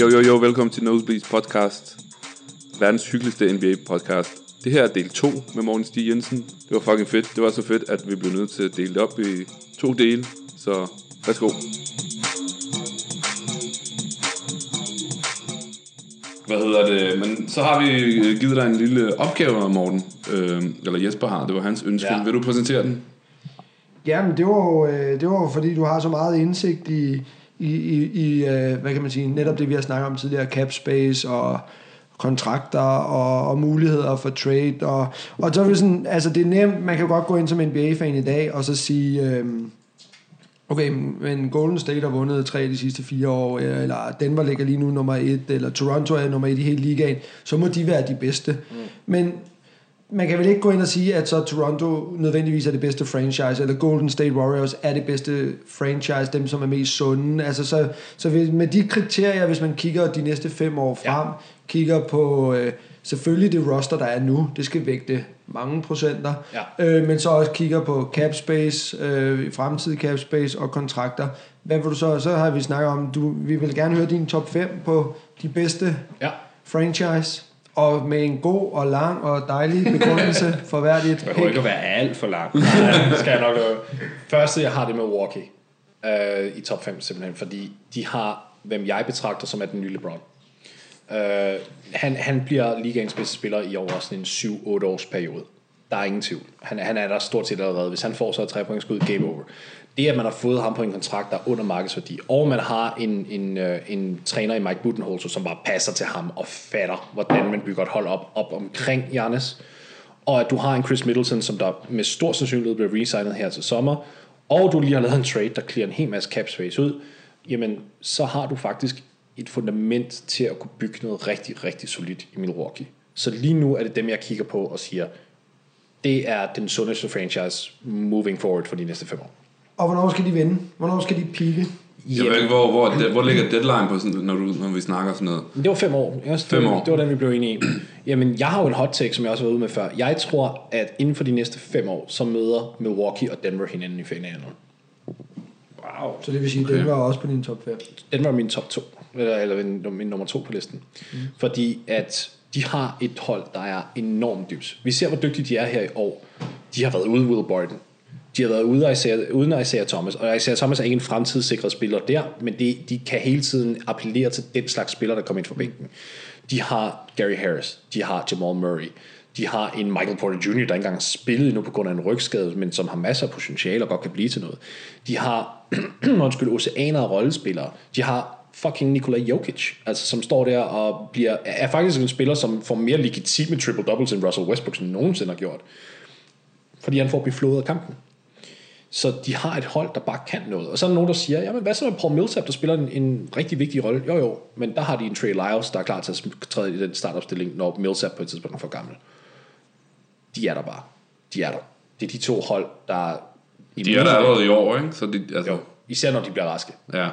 Jo, jo, jo, velkommen til Nosebleeds podcast. Verdens hyggeligste NBA podcast. Det her er del 2 med Morten Stig Jensen. Det var fucking fedt. Det var så fedt, at vi blev nødt til at dele det op i to dele. Så værsgo. Hvad hedder det? Men så har vi øh, givet dig en lille opgave, Morten. Øh, eller Jesper har. Det var hans ønske. Ja. Vil du præsentere den? Jamen, det var jo øh, det var jo fordi, du har så meget indsigt i, i, i, i øh, hvad kan man sige, netop det, vi har snakket om tidligere, cap space og kontrakter og, og muligheder for trade. Og, og så er det sådan, altså det er nemt, man kan godt gå ind som NBA-fan i dag og så sige, øh, okay, men Golden State har vundet tre de sidste fire år, eller Denver ligger lige nu nummer et, eller Toronto er nummer et i hele ligaen, så må de være de bedste. Mm. Men man kan vel ikke gå ind og sige, at så Toronto nødvendigvis er det bedste franchise, eller Golden State Warriors er det bedste franchise, dem som er mest sunde. Altså så, så med de kriterier, hvis man kigger de næste fem år frem, ja. kigger på øh, selvfølgelig det roster, der er nu, det skal vægte mange procenter, Ja. øh, men så også kigger på cap space, øh, fremtidig cap space og kontrakter. Hvad vil du så, så har vi snakket om, du, vi vil gerne høre din top 5 på de bedste Ja. franchise, og med en god og lang og dejlig begrundelse for hvert et Det ikke at være alt for langt. Nej, det skal jeg nok lave. Første, jeg har det med Milwaukee øh, i top 5 simpelthen, fordi de har, hvem jeg betragter som er den nye LeBron. Øh, han, han bliver ligaens bedste spiller i over sådan en 7-8 års periode. Der er ingen tvivl. Han, han er der stort set allerede. Hvis han får så et 3 point skud, game over. Det, at man har fået ham på en kontrakt, der er under markedsværdi, og man har en, en, øh, en træner i Mike Budenholzer, som bare passer til ham og fatter, hvordan man bygger et hold op, op omkring Jannes, og at du har en Chris Middleton, som der med stor sandsynlighed bliver resignet her til sommer, og du lige har lavet en trade, der clear en hel masse cap space ud, jamen så har du faktisk et fundament til at kunne bygge noget rigtig, rigtig solidt i Milwaukee. Så lige nu er det dem, jeg kigger på og siger, det er den sundeste franchise moving forward for de næste fem år. Og hvornår skal de vinde? Hvornår skal de pike? Jeg ved ikke, hvor, hvor, hvor, hvor ligger deadline på, sådan, når, du, når vi snakker sådan noget? Det var fem år. Yes, Fem det, år. Det var den, vi blev enige i. Jamen, jeg har jo en hot take, som jeg også har været ude med før. Jeg tror, at inden for de næste fem år, så møder Milwaukee og Denver hinanden i finalen. Wow. Så det vil sige, at den var også på din top 5. Den var min top 2, eller, eller min, min nummer 2 på listen. Mm. Fordi at de har et hold, der er enormt dybt. Vi ser, hvor dygtige de er her i år. De har været ude Will Barton. De har været ude Isaiah, uden Isaiah Thomas. Og Isaiah Thomas er ikke en fremtidssikret spiller der, men de, de kan hele tiden appellere til den slags spiller, der kommer ind fra bænken. De har Gary Harris. De har Jamal Murray. De har en Michael Porter Jr., der ikke engang har spillet endnu på grund af en rygskade, men som har masser af potentiale og godt kan blive til noget. De har, undskyld, oceaner af rollespillere. De har fucking Nikola Jokic, altså som står der og bliver, er faktisk en spiller, som får mere legitime triple-doubles end Russell Westbrook som nogensinde har gjort. Fordi han får at blive flået af kampen. Så de har et hold, der bare kan noget. Og så er der nogen, der siger, jamen hvad så med Paul Millsap, der spiller en, en rigtig vigtig rolle? Jo jo, men der har de en Trey Lyles, der er klar til at træde i den startopstilling, når Millsap på et tidspunkt er for gammel. De er der bare. De er der. Det er de to hold, der... I De er der allerede i år, ikke? Så de, altså, Jo, især når de bliver raske. Ja.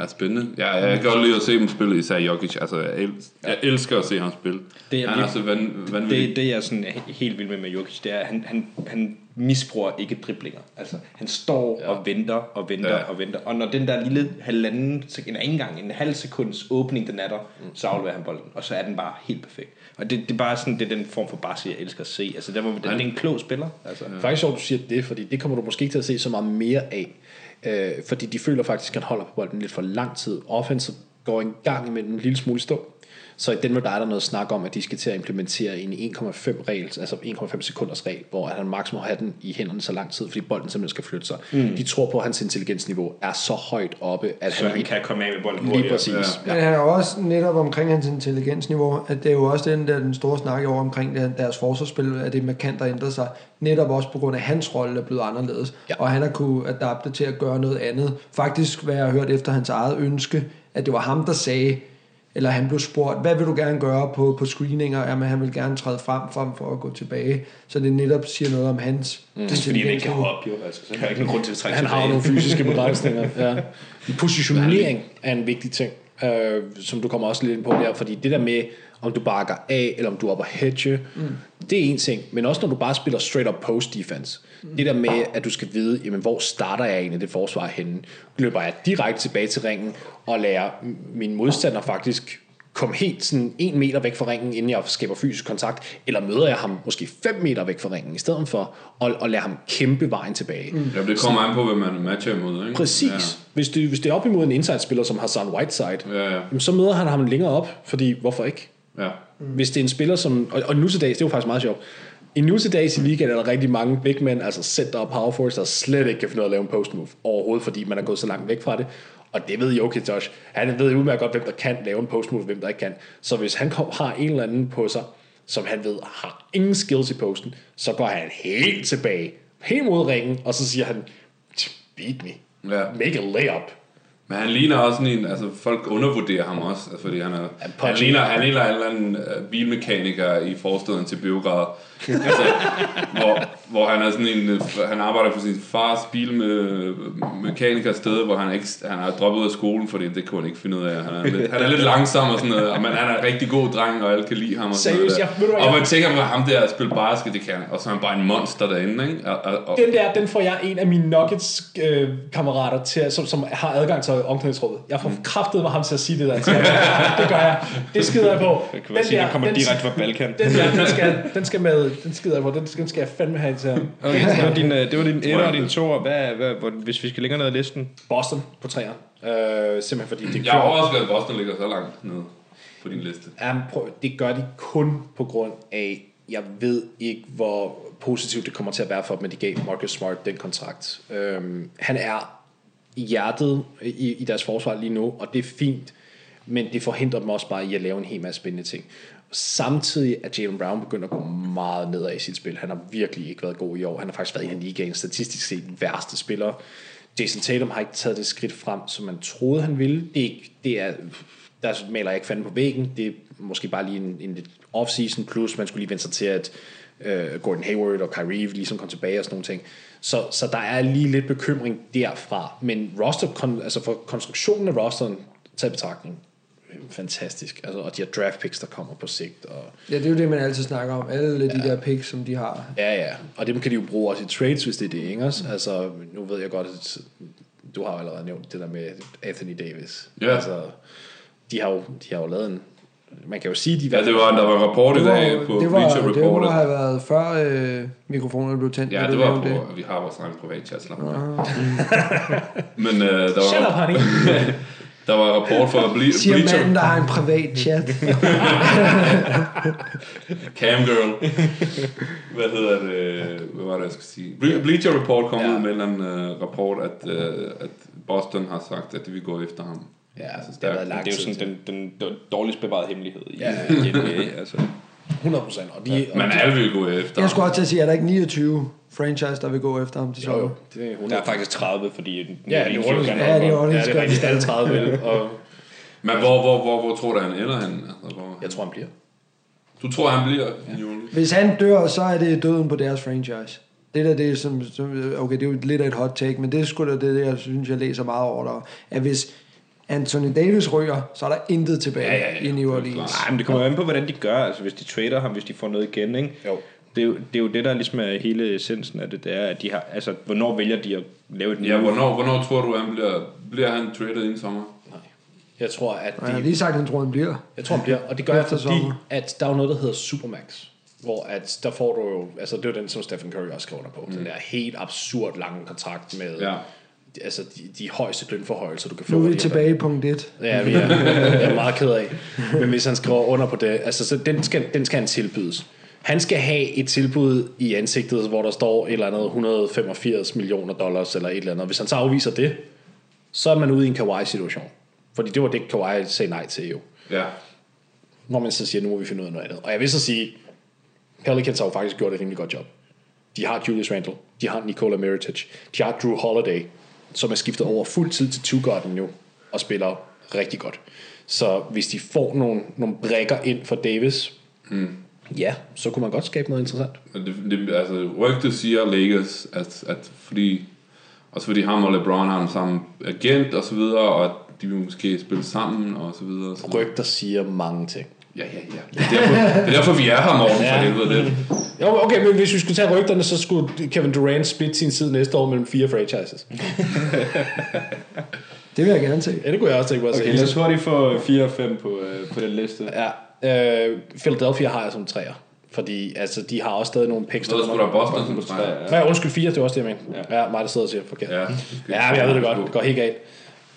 Ja, spændende. Ja, jeg kan godt lide at se dem spille, især Jokic. Altså, jeg, el- jeg elsker at se ham spille. Det er han er så van, vanvittig. Det, det jeg er sådan he- helt vild med med Jokic, det er, at han, han, han misbruger ikke driblinger. Altså, han står ja. og venter og venter Ja. og venter. Og når den der lille halvanden, eller ikke engang en halv sekunds åbning, den er der, mm. så afleverer han bolden. Og så er den bare helt perfekt. Og det, det er bare sådan, det er den form for basse, jeg elsker at se. Altså, der, hvor, det, det er en klog spiller. Altså. Ja. Faktisk sjovt, du siger det, fordi det kommer du måske ikke til at se så meget mere af. Øh, fordi de føler faktisk, at han holder på bolden lidt for lang tid. Offensive går en gang imellem en lille smule i stå. Så i Denver der er der noget snak om, at de skal til at implementere en 1,5 regel, altså 1,5 sekunders regel, hvor at han maks må have den i hænderne så lang tid, fordi bolden simpelthen skal flytte sig. Mm. De tror på, at hans intelligensniveau er så højt oppe, at Så han, han ikke kan komme af med bolden lige hurtigere. præcis. Men han er jo også netop omkring hans intelligensniveau, at det er jo også den der den store snak år omkring der, deres forsvarsspil, at det markant der ændret sig, netop også på grund af hans rolle er blevet anderledes, Ja. og han har kunne adapte til at gøre noget andet. Faktisk, hvad jeg har hørt efter hans eget ønske, at det var ham, der sagde, eller han blev spurgt, hvad vil du gerne gøre på, på screeninger? Jamen, han vil gerne træde frem, frem for at gå tilbage. Så det netop siger noget om hans mm. Det er fordi, han ikke kan hoppe, jo. Altså, så er der ikke nogen grund til at trække Han har tilbage. nogle fysiske begrænsninger. Ja. Positionering er en vigtig ting. Øh, som du kommer også lidt ind på der, fordi det der med, om du bakker af, eller om du er op og hedge, mm. det er en ting, men også når du bare spiller straight up post defense, mm. det der med, at du skal vide, jamen, hvor starter jeg egentlig det forsvar henne, løber jeg direkte tilbage til ringen, og lader min modstander faktisk komme helt sådan en meter væk fra ringen, inden jeg skaber fysisk kontakt, eller møder jeg ham måske 5 meter væk fra ringen, i stedet for, og, og lader ham kæmpe vejen tilbage. Mm. Ja, det kommer an på, hvad man matcher imod, ikke? Præcis. Ja. Hvis, det, hvis det er op imod en inside-spiller som Hassan Whiteside, Ja, ja. jamen, så møder han ham længere op, fordi hvorfor ikke? Ja. Hvis det er en spiller som, og, og nu til dags, det er jo faktisk meget sjovt, i nu til dags i ligaen er der rigtig mange big men, altså center og power force, der slet ikke kan finde ud af at lave en post move overhovedet, fordi man er gået så langt væk fra det. Og det ved Jokic også. Han ved jo udmærket godt, hvem der kan lave en post move, hvem der ikke kan. Så hvis han kom, har en eller anden på sig, som han ved har ingen skills i posten, så går han helt tilbage, helt mod ringen, og så siger han, beat me, Ja. make a layup. Men han ligner også sådan en, altså folk undervurderer ham også, altså, fordi han er, han punching. ligner, han ligner en eller anden uh, bilmekaniker i forsteden til Beograd, altså, hvor, hvor han er sådan en, øh, han arbejder på sin fars bilmekaniker sted, hvor han ikke, han er droppet ud af skolen, fordi det kunne han ikke finde ud af. Han er lidt, han er lidt langsom og sådan noget, men han er en rigtig god dreng, og alle kan lide ham. Og, sådan Seriøst, noget jeg- der. og jeg- man tænker på ham der at spille basket, det kan han, og så er han bare en monster derinde, ikke? Og, og, og, Den der, den får jeg en af mine Nuggets øh, kammerater til, som, som har adgang til omklædningsrummet. Jeg får kraftet med ham til at sige det der til. Det gør jeg. Det skider jeg på. Det kan man sige, den kommer den, direkte fra Balkan. Den der, den skal, den skal med, den skider jeg på. Den, den skal jeg fandme have til ham. Okay, det var din, øh, det var din etter og din toer. Hvad, hvad, hvad, hvis vi skal længere ned ad listen? Boston på træer. Øh, simpelthen fordi det jeg er gør, overrasket, at Boston ligger så langt nede på din liste. Jamen, prøv, det gør de kun på grund af, jeg ved ikke, hvor positivt det kommer til at være for dem, at de gav Marcus Smart den kontrakt. Øhm, han er i hjertet i, i deres forsvar lige nu, og det er fint, men det forhindrer dem også bare i at lave en hel masse spændende ting. Samtidig er Jalen Brown begyndt at gå meget nedad i sit spil. Han har virkelig ikke været god i år. Han har faktisk været en af ligaens statistisk set værste spillere. Jason Tatum har ikke taget det skridt frem, som man troede, han ville. Det er, ikke, det er der maler jeg ikke fanden på væggen. Det er måske bare lige en, en lidt off-season, plus man skulle lige vente sig til, at øh, Gordon Hayward og Kyrie ligesom kom tilbage og sådan nogle ting. Så, så der er lige lidt bekymring derfra. Men roster, kon, altså for konstruktionen af rosteren taget betragtning, fantastisk. Altså, og de her draft picks, der kommer på sigt. Og, Ja, det er jo det, man altid snakker om. Alle de der picks, som de har. ja, ja. Og dem kan de jo bruge også i trades, hvis det er det, ikke også? Altså, nu ved jeg godt, at du har jo allerede nævnt det der med Anthony Davis. Ja. Altså, de har jo, de har jo lavet en... Man kan jo sige, de Ja, det var, der var en rapport i Det var, dag på det, var, Bleacher det Report. må have været før øh, mikrofonerne blev tændt. Ja, det var på, at vi har vores egen privat chat, slap af. Men øh, der, Shut up, var, honey. der var en rapport fra Ble- Siger manden, Bleacher, der har en privat chat. Cam Girl. Hvad hedder det? Hvad var det, jeg skulle sige? Ble- Bleacher Report kom Ja. ud med en eller anden øh, rapport, at, øh, at Boston har sagt, at de vil gå efter ham. Ja, Altså, det Det er jo sådan den, den, den dårligst bevarede hemmelighed i, Ja. i NBA. Altså. 100 procent. Og de, og Men alle vil gå efter Jeg skulle også til at sige, er der ikke 29 franchise, der vil gå efter ham til jo, jo, sommer? det er 100 Der er faktisk 30, fordi Ja, det er Orleans Ja, det er. Orleans. Ja, det er rigtigt. Alle 30 vil. Og Men hvor, hvor, hvor, hvor tror du, han ender hen? Altså, hvor, jeg tror, han bliver. du tror, han bliver i juli? Hvis han dør, så er det døden på deres franchise. Det der, det er som, som- okay, det er jo lidt af et hot take, men det er sgu da det, jeg synes, jeg læser meget over der. At hvis Anthony Davis ryger, så er der intet tilbage Ja, ja, ja. i New Orleans. Nej, men det kommer an på, hvordan de gør. Altså, hvis de trader ham, hvis de får noget igen, ikke? Jo. Det er, jo, det er jo det, der ligesom er hele essensen af det, det er, at de har, altså, hvornår vælger de at lave et Ja, hvornår, hvornår tror du, han bliver, bliver han traded inden sommer? Nej. Jeg tror, at Og jeg har de, lige sagt, at han tror, han bliver. jeg tror, han bliver. Og det gør jeg, fordi sommer. at der er jo noget, der hedder Supermax. Hvor at der får du jo, altså det er jo den, som Stephen Curry også skrev under på. Mm. Den der helt absurd lange kontrakt med Ja. Altså de, de højeste lønforhøjelser, du kan få. Nu er vi tilbage i punkt 1. Ja, vi er, jeg er meget ked af. Men hvis han skriver under på det, altså så den skal, den skal han tilbydes. Han skal have et tilbud i ansigtet, hvor der står et eller andet 185 millioner dollars eller et eller andet. Hvis han så afviser det, så er man ude i en Kawhi-situation. Fordi det var det, Kawhi sagde nej til jo. Ja. Hvor man så siger, nu må vi finde ud af noget andet. Og jeg vil så sige, Pelicans har jo faktisk gjort et rimelig godt job. De har Julius Randle, de har Nikola Mirotic, de har Drew Holiday, som er skiftet over fuld tid til Two-Garden nu, og spiller rigtig godt. Så hvis de får nogle, nogle brækker ind for Davis, mm. ja, så kunne man godt skabe noget interessant. Det, det, altså, rygtet siger Lakers, at, at fordi, også fordi ham og LeBron har den samme agent og så videre, og at de vil måske spille sammen og så videre. Så. Rygter siger mange ting. Ja, ja, ja. Det er derfor, det er derfor vi er her, Morten, for Ja. helvede lidt. Jo, okay, men hvis vi skulle tage rygterne, så skulle Kevin Durant splitte sin tid næste år mellem fire franchises. Det vil jeg gerne se. Ja, det kunne jeg også tænke mig at Okay, lad os se. hurtigt få 4 og 5 på, øh, på den liste. Ja, øh, Philadelphia har jeg som træer. Fordi altså, de har også stadig nogle picks. Så er der sgu da Boston som træer. Ja. Nej, undskyld, fire, det var også det, jeg mente. Ja, mig, der sidder og siger forkert. Ja, Ja, ja men jeg ved det godt. Det går helt galt.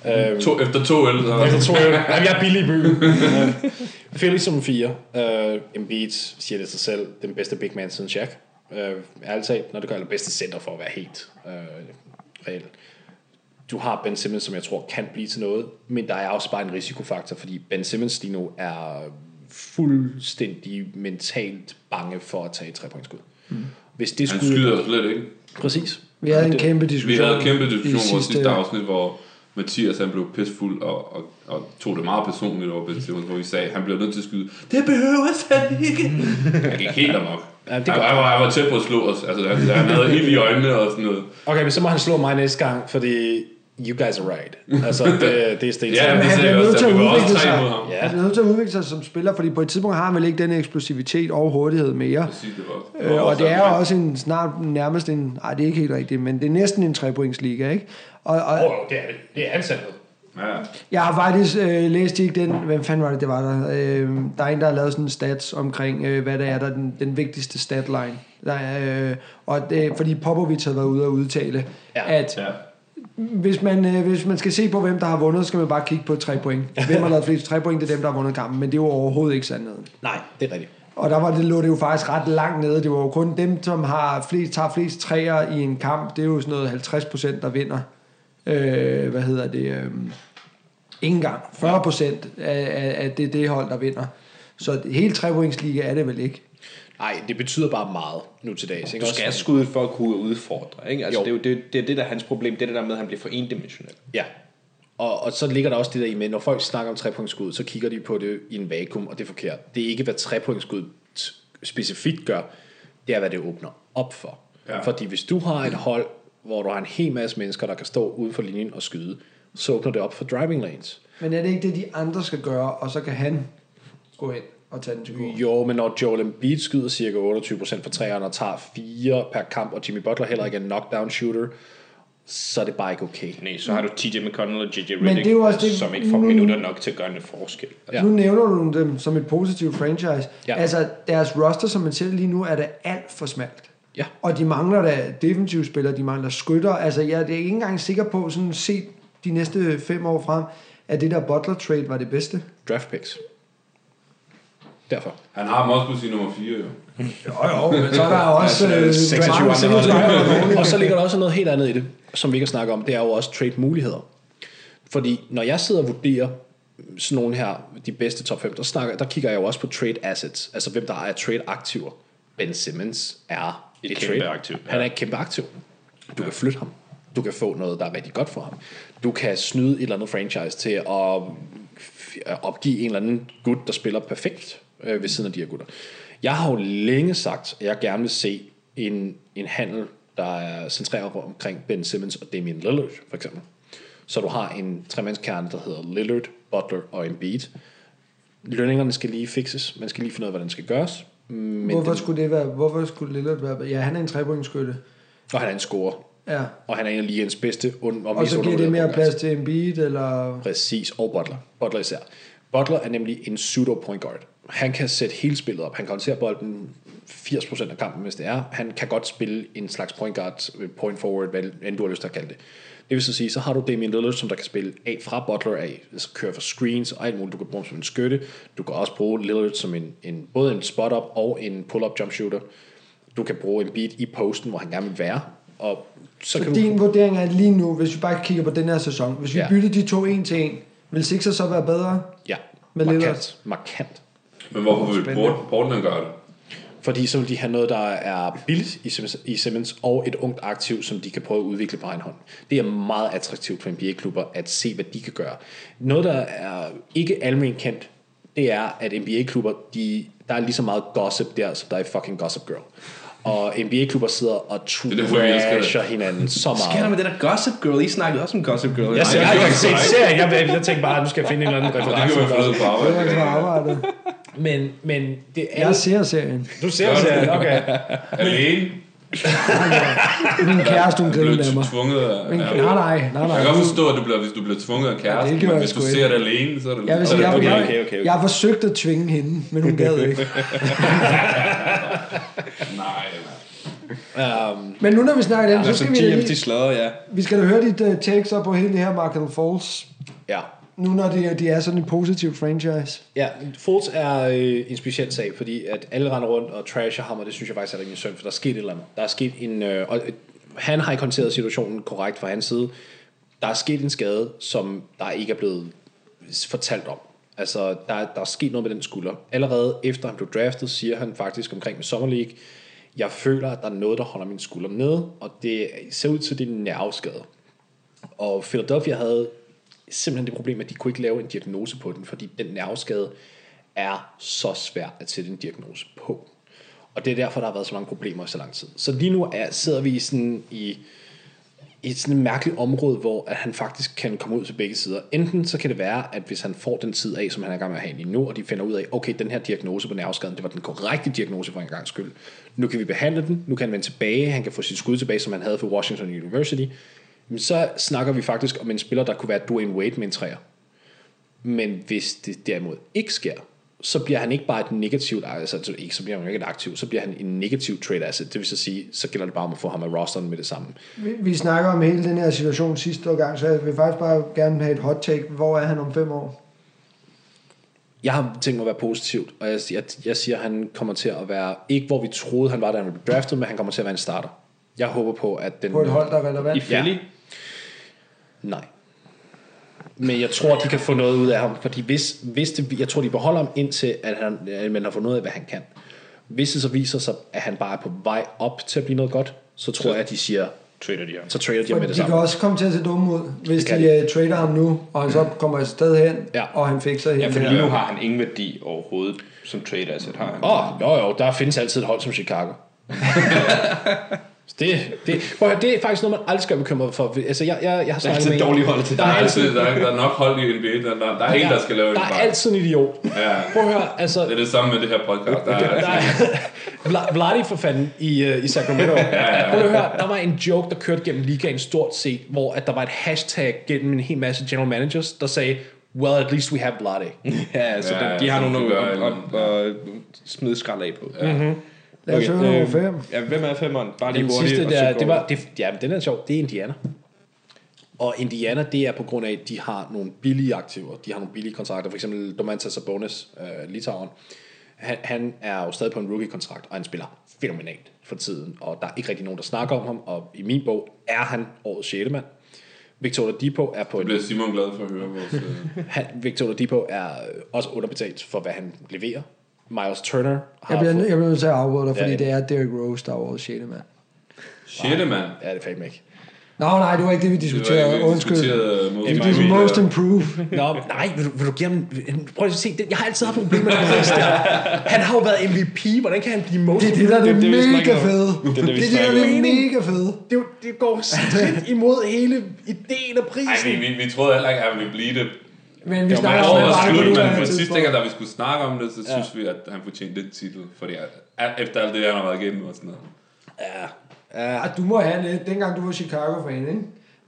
Øhm, To, efter to øl, så Efter to øl. Jamen, jeg er billig i byen. Philly som fire. Uh, Embiid siger det sig selv. Den bedste big man siden Shaq. Uh, ærligt talt, når det gør det bedste center for at være helt uh, reelt. Du har Ben Simmons, som jeg tror kan blive til noget, men der er også bare en risikofaktor, fordi Ben Simmons lige nu er fuldstændig mentalt bange for at tage et trepointskud. Mm. Hvis det han skulle... skyder slet ikke. Præcis. Vi havde en Det- kæmpe Vi diskussion. havde en kæmpe diskussion i i vores sidste afsnit, hvor Mathias han blev pissfuld og, og, og tog det meget personligt over Ben Simmons, hvor vi sagde, at han bliver nødt til at skyde. Det behøver han ikke. Han gik helt amok. Ja, det han, han, var, han var tæt på at slå os. Altså, han, han havde ild i øjnene og sådan noget. Okay, men så må han slå mig næste gang, fordi you guys are right. Altså, det, det er sten. Ja, Men det han bliver nødt til at var udvikle sig. Ja. Han er nødt til at udvikle sig som spiller, fordi på et tidspunkt har han vel ikke den eksplosivitet og hurtighed mere. Præcis, det var. Øh, og det er også en snart nærmest en, nej det er ikke helt rigtigt, men det er næsten en trepointsliga, ikke? Og, og Oh, det er det. Det er ansattet. Ja. jeg har faktisk øh, læst ikke den, hvem fanden var det, det var der? Øh, der er en, der har lavet sådan en stats omkring, øh, hvad der er, der er den, den vigtigste statline. Der er, øh, og det, fordi Popovic havde været ude og udtale, Ja. at ja. hvis man, øh, hvis man skal se på, hvem der har vundet, så skal man bare kigge på tre point. Hvem har lavet flest tre point, det er dem, der har vundet kampen, men det er jo overhovedet ikke sandheden. Nej, det er rigtigt. Og der var det, lå det jo faktisk ret langt nede. Det var jo kun dem, som har flest, tager flest træer i en kamp. Det er jo sådan noget 50 procent, der vinder. Øh, hvad hedder det? Øh, ingen gang. 40 procent af, af, af det, det hold, der vinder. Så hele trepointsliga er det vel ikke. Nej, det betyder bare meget nu til dags. Ikke? Du skal have skuddet for at kunne udfordre. Ikke? Altså, Jo. det, er jo, det, det er det, der er hans problem. Det er det der med, at han bliver for endimensionel. Ja. Og, og så ligger der også det der i med, når folk snakker om trepointsskud, så kigger de på det i en vakuum, og det er forkert. Det er ikke, hvad trepointsskud t- specifikt gør, det er, hvad det åbner op for. Ja. Fordi hvis du har et hold, hvor du har en hel masse mennesker, der kan stå ude for linjen og skyde, så åbner det op for driving lanes. Men er det ikke det, de andre skal gøre, og så kan han gå ind og tage den til gode? Jo, men når Joel Embiid skyder cirka 28% for træerne og tager 4 per kamp, og Jimmy Butler heller ikke er en knockdown shooter, så er det bare ikke okay. Nej, så har du TJ McConnell og JJ det Redick, er det- som ikke får nu- minutter nok til at gøre en forskel. Ja. Ja. Nu nævner du dem som et positivt franchise. Ja. Altså, deres roster, som man ser det lige nu, er da alt for smalt. Ja. Og de mangler da defensive spillere, de mangler skytter. Altså, jeg er ikke engang sikker på, sådan set de næste fem år frem, at det der Butler trade var det bedste. Draft picks. Derfor. Han har ham også på sin nummer 4, jo. Jo, jo, men så er der også Ja, øh, 26 mange andre single hold. driver. Og så ligger der også noget helt andet i det, som vi ikke har snakket om. Det er jo også trade-muligheder. Fordi når jeg sidder og vurderer sådan nogle her, de bedste top 5, der, snakker, der kigger jeg jo også på trade assets. Altså hvem der er trade-aktiver. Ben Simmons er Et et kæmpe trade. aktiv, ja. Han er et kæmpe aktiv. Du kan flytte ham. Du kan få noget, der er rigtig godt for ham. Du kan snyde et eller andet franchise til at opgive en eller anden gut, der spiller perfekt øh, ved siden af de her gutter. Jeg har jo længe sagt, at jeg gerne vil se en, en handel, der er centreret omkring Ben Simmons og Damian Lillard, for eksempel. Så du har en tremandskerne, der hedder Lillard, Butler og Embiid. Lønningerne skal lige fixes. Man skal lige finde ud af, hvordan det skal gøres. Men Hvorfor den, skulle det være? Hvorfor skulle Lillard være? Ja, han er en trepointsskytte. og han er en scorer. Ja. Og han er en af ligens bedste und, og, Og så giver det mere plads til Embiid, eller... Præcis, og Butler. Butler især. Butler er nemlig en pseudo point guard. Han kan sætte hele spillet op. Han kan håndtere bolden 80% af kampen, hvis det er. Han kan godt spille en slags point guard, point forward, hvad end du har lyst til at kalde det. Det vil så sige, så har du Damian Lillard, som der kan spille af fra Butler af, altså køre for screens og alt muligt. Du kan bruge ham som en skytte. Du kan også bruge Lillard som en, en både en spot-up og en pull-up jump shooter. Du kan bruge en beat i posten, hvor han gerne vil være. Og så, Så kan din du, vurdering er lige nu, hvis vi bare kigger på den her sæson, hvis vi Ja. bytter de to en til en, vil Sixers så være bedre? ja, Med Lillard. markant, markant. Men hvorfor vil Portland gøre det? Fordi så vil de have noget, der er billigt i Simmons, i Simmons og et ungt aktiv, som de kan prøve at udvikle på egen hånd. Det er meget attraktivt for NBA-klubber at se, hvad de kan gøre. Noget, der er ikke almen kendt, det er, at NBA-klubber, de der er lige så meget gossip der, som der er i fucking Gossip Girl. Og NBA-klubber sidder og er det. trasher hinanden så Hvad sker der meget. med det der Gossip Girl? I snakkede også om Gossip Girl. Jeg, ser, jeg, jeg, jeg, jeg, serien, jeg, jeg, jeg tænkte bare, at nu skal jeg finde en eller anden Det kan reference. man få noget på Det arbejde. Men, men det er... Jeg ser serien. Du ser serien, okay. Alene. Min kæreste, hun griner af mig. tvunget af... Men, ja. nej, nej, nej, Jeg nej. kan godt forstå, at du bliver, hvis du bliver tvunget af kæresten, gør men hvis du ser det alene, så er det... Jeg vil sige, jeg, okay. okay, okay, okay. jeg har forsøgt at tvinge hende, men hun gad ikke. Nej, Um, Men nu når vi snakker dem, så Altså, skal vi, GM, de lige, slår, ja. vi skal da høre dit uh, takes op på hele det her Markel Falls. ja. Nu når de, de er sådan en positiv franchise. Ja, Fultz er øh, en speciel sag, fordi at alle render rundt og trasher ham, og det synes jeg faktisk er rimelig synd, for der er sket et eller andet. Der er sket en... Øh, og, øh, han har ikke håndteret situationen korrekt fra hans side. Der er sket en skade, som der ikke er blevet fortalt om. Altså, der, der er sket noget med den skulder. Allerede efter han blev draftet, siger han faktisk omkring med Summer League, jeg føler, at der er noget, der holder min skulder nede, og det ser ud til, at det er en nerveskade. Og Philadelphia havde simpelthen det problem, at de kunne ikke lave en diagnose på den, fordi den nerveskade er så svær at sætte en diagnose på. Og det er derfor, der har været så mange problemer i så lang tid. Så lige nu er, sidder vi sådan i, i sådan et mærkeligt område, hvor at han faktisk kan komme ud til begge sider. Enten så kan det være, at hvis han får den tid af, som han er i gang med at have lige nu, og de finder ud af, okay, den her diagnose på nerveskaden, det var den korrekte diagnose for en gang skyld. Nu kan vi behandle den, nu kan han vende tilbage, han kan få sit skud tilbage, som han havde for Washington University. Så snakker vi faktisk om en spiller, der kunne være Dwayne Wade med en træer. Men hvis det derimod ikke sker, så bliver han ikke bare et negativt, altså ikke, så bliver han ikke et aktiv, så bliver han en negativ trade asset. Det vil så sige, så gælder det bare om at få ham af rosteren med det samme. Vi, vi snakker om hele den her situation sidste gang, så jeg vil faktisk bare gerne have et hot take. Hvor er han om fem år? Jeg har tænkt mig at være positivt, og jeg, jeg, jeg siger, at han kommer til at være, ikke hvor vi troede, han var, da han blev draftet, men han kommer til at være en starter. Jeg håber på, at den... På et hold, der er I relevant? Philly? Nej. Men jeg tror, de kan få noget ud af ham, fordi hvis, hvis det, jeg tror, de beholder ham indtil, at, han, at man har fundet ud af, hvad han kan. Hvis det så viser sig, at han bare er på vej op til at blive noget godt, så tror jeg, at de siger, Trader de ham. så trader de ham med det de kan samme. også komme til at se dumme ud, hvis Det kan de uh, trader ham nu, og han så kommer et sted hen, Ja. og han fikser Ja, hele for det lige nu har han ingen værdi overhovedet som trader asset, har han. Åh, oh, jo jo, der findes altid et hold som Chicago. det, det, prøv at høre, det er faktisk noget, man aldrig skal være bekymret for. Altså, jeg, jeg, jeg har Det er snakket altid dårligt hold til Der er altid, der, er, der er nok hold i NBA, der, der, der er en, der skal lave en der er bank. altid en idiot. Ja. Prøv at høre, altså, Det er det samme med det her podcast. Der er, Der er Vla- Vladi for fanden i, uh, i Sacramento. ja, Prøv at høre, der var en joke, der kørte gennem ligaen stort set, hvor at der var et hashtag gennem en hel masse general managers, der sagde, well, at least we have Vladi. Ja, altså, Ja, ja, de har nogle at, en- at, at smide skrald af på. Ja. Mhm. Lad os høre nummer øh, fem. Ja, hvem er femmeren? Bare lige Den hurtigt. sidste der, det var, det, ja, men den er sjov, det er Indiana. Og Indiana, det er på grund af, at de har nogle billige aktiver. De har nogle billige kontrakter. For eksempel Domantas Sabonis, uh, Litauen. Han, han er jo stadig på en rookie-kontrakt, og han spiller fænomenalt for tiden. Og der er ikke rigtig nogen, der snakker om ham. Og i min bog er han årets 6. mand. Victor Oladipo er på det en bliver Simon glad for at høre vores... øh, han, Victor Oladipo er øh, også underbetalt for, hvad han leverer. Miles Turner har Jeg bliver, fået- jeg bliver nødt til at afbryde dig, fordi Ja, det er Derrick Rose, der er vores 6. mand. Shit, mand. Ja, det er fandme ikke. Nå, nej, det var ikke det, vi Det diskuterede. vi Undskyld. diskuterede Most Det er Improved. most improved. Nå, nej, vil du, vil du give ham... Prøv at se, det, jeg har altid haft problemer med pris der. Han har jo været MVP, hvordan kan han blive most Det er det, der er det, det, vi mega fede. Det er det, vi det, er det, der er det mega fede. det, det går stridt imod hele ideen af Ej, prisen. vi, vi, vi troede heller ikke, at han ville blive det. Men vi snakker om, det slut, men på sidste gang, da vi skulle snakke om det, så synes vi, at han fortjente den titel. Fordi efter alt det, han har været igennem og sådan noget. Ja. Ja. Ah, Du må have lidt, dengang du var Chicago-fan, ikke?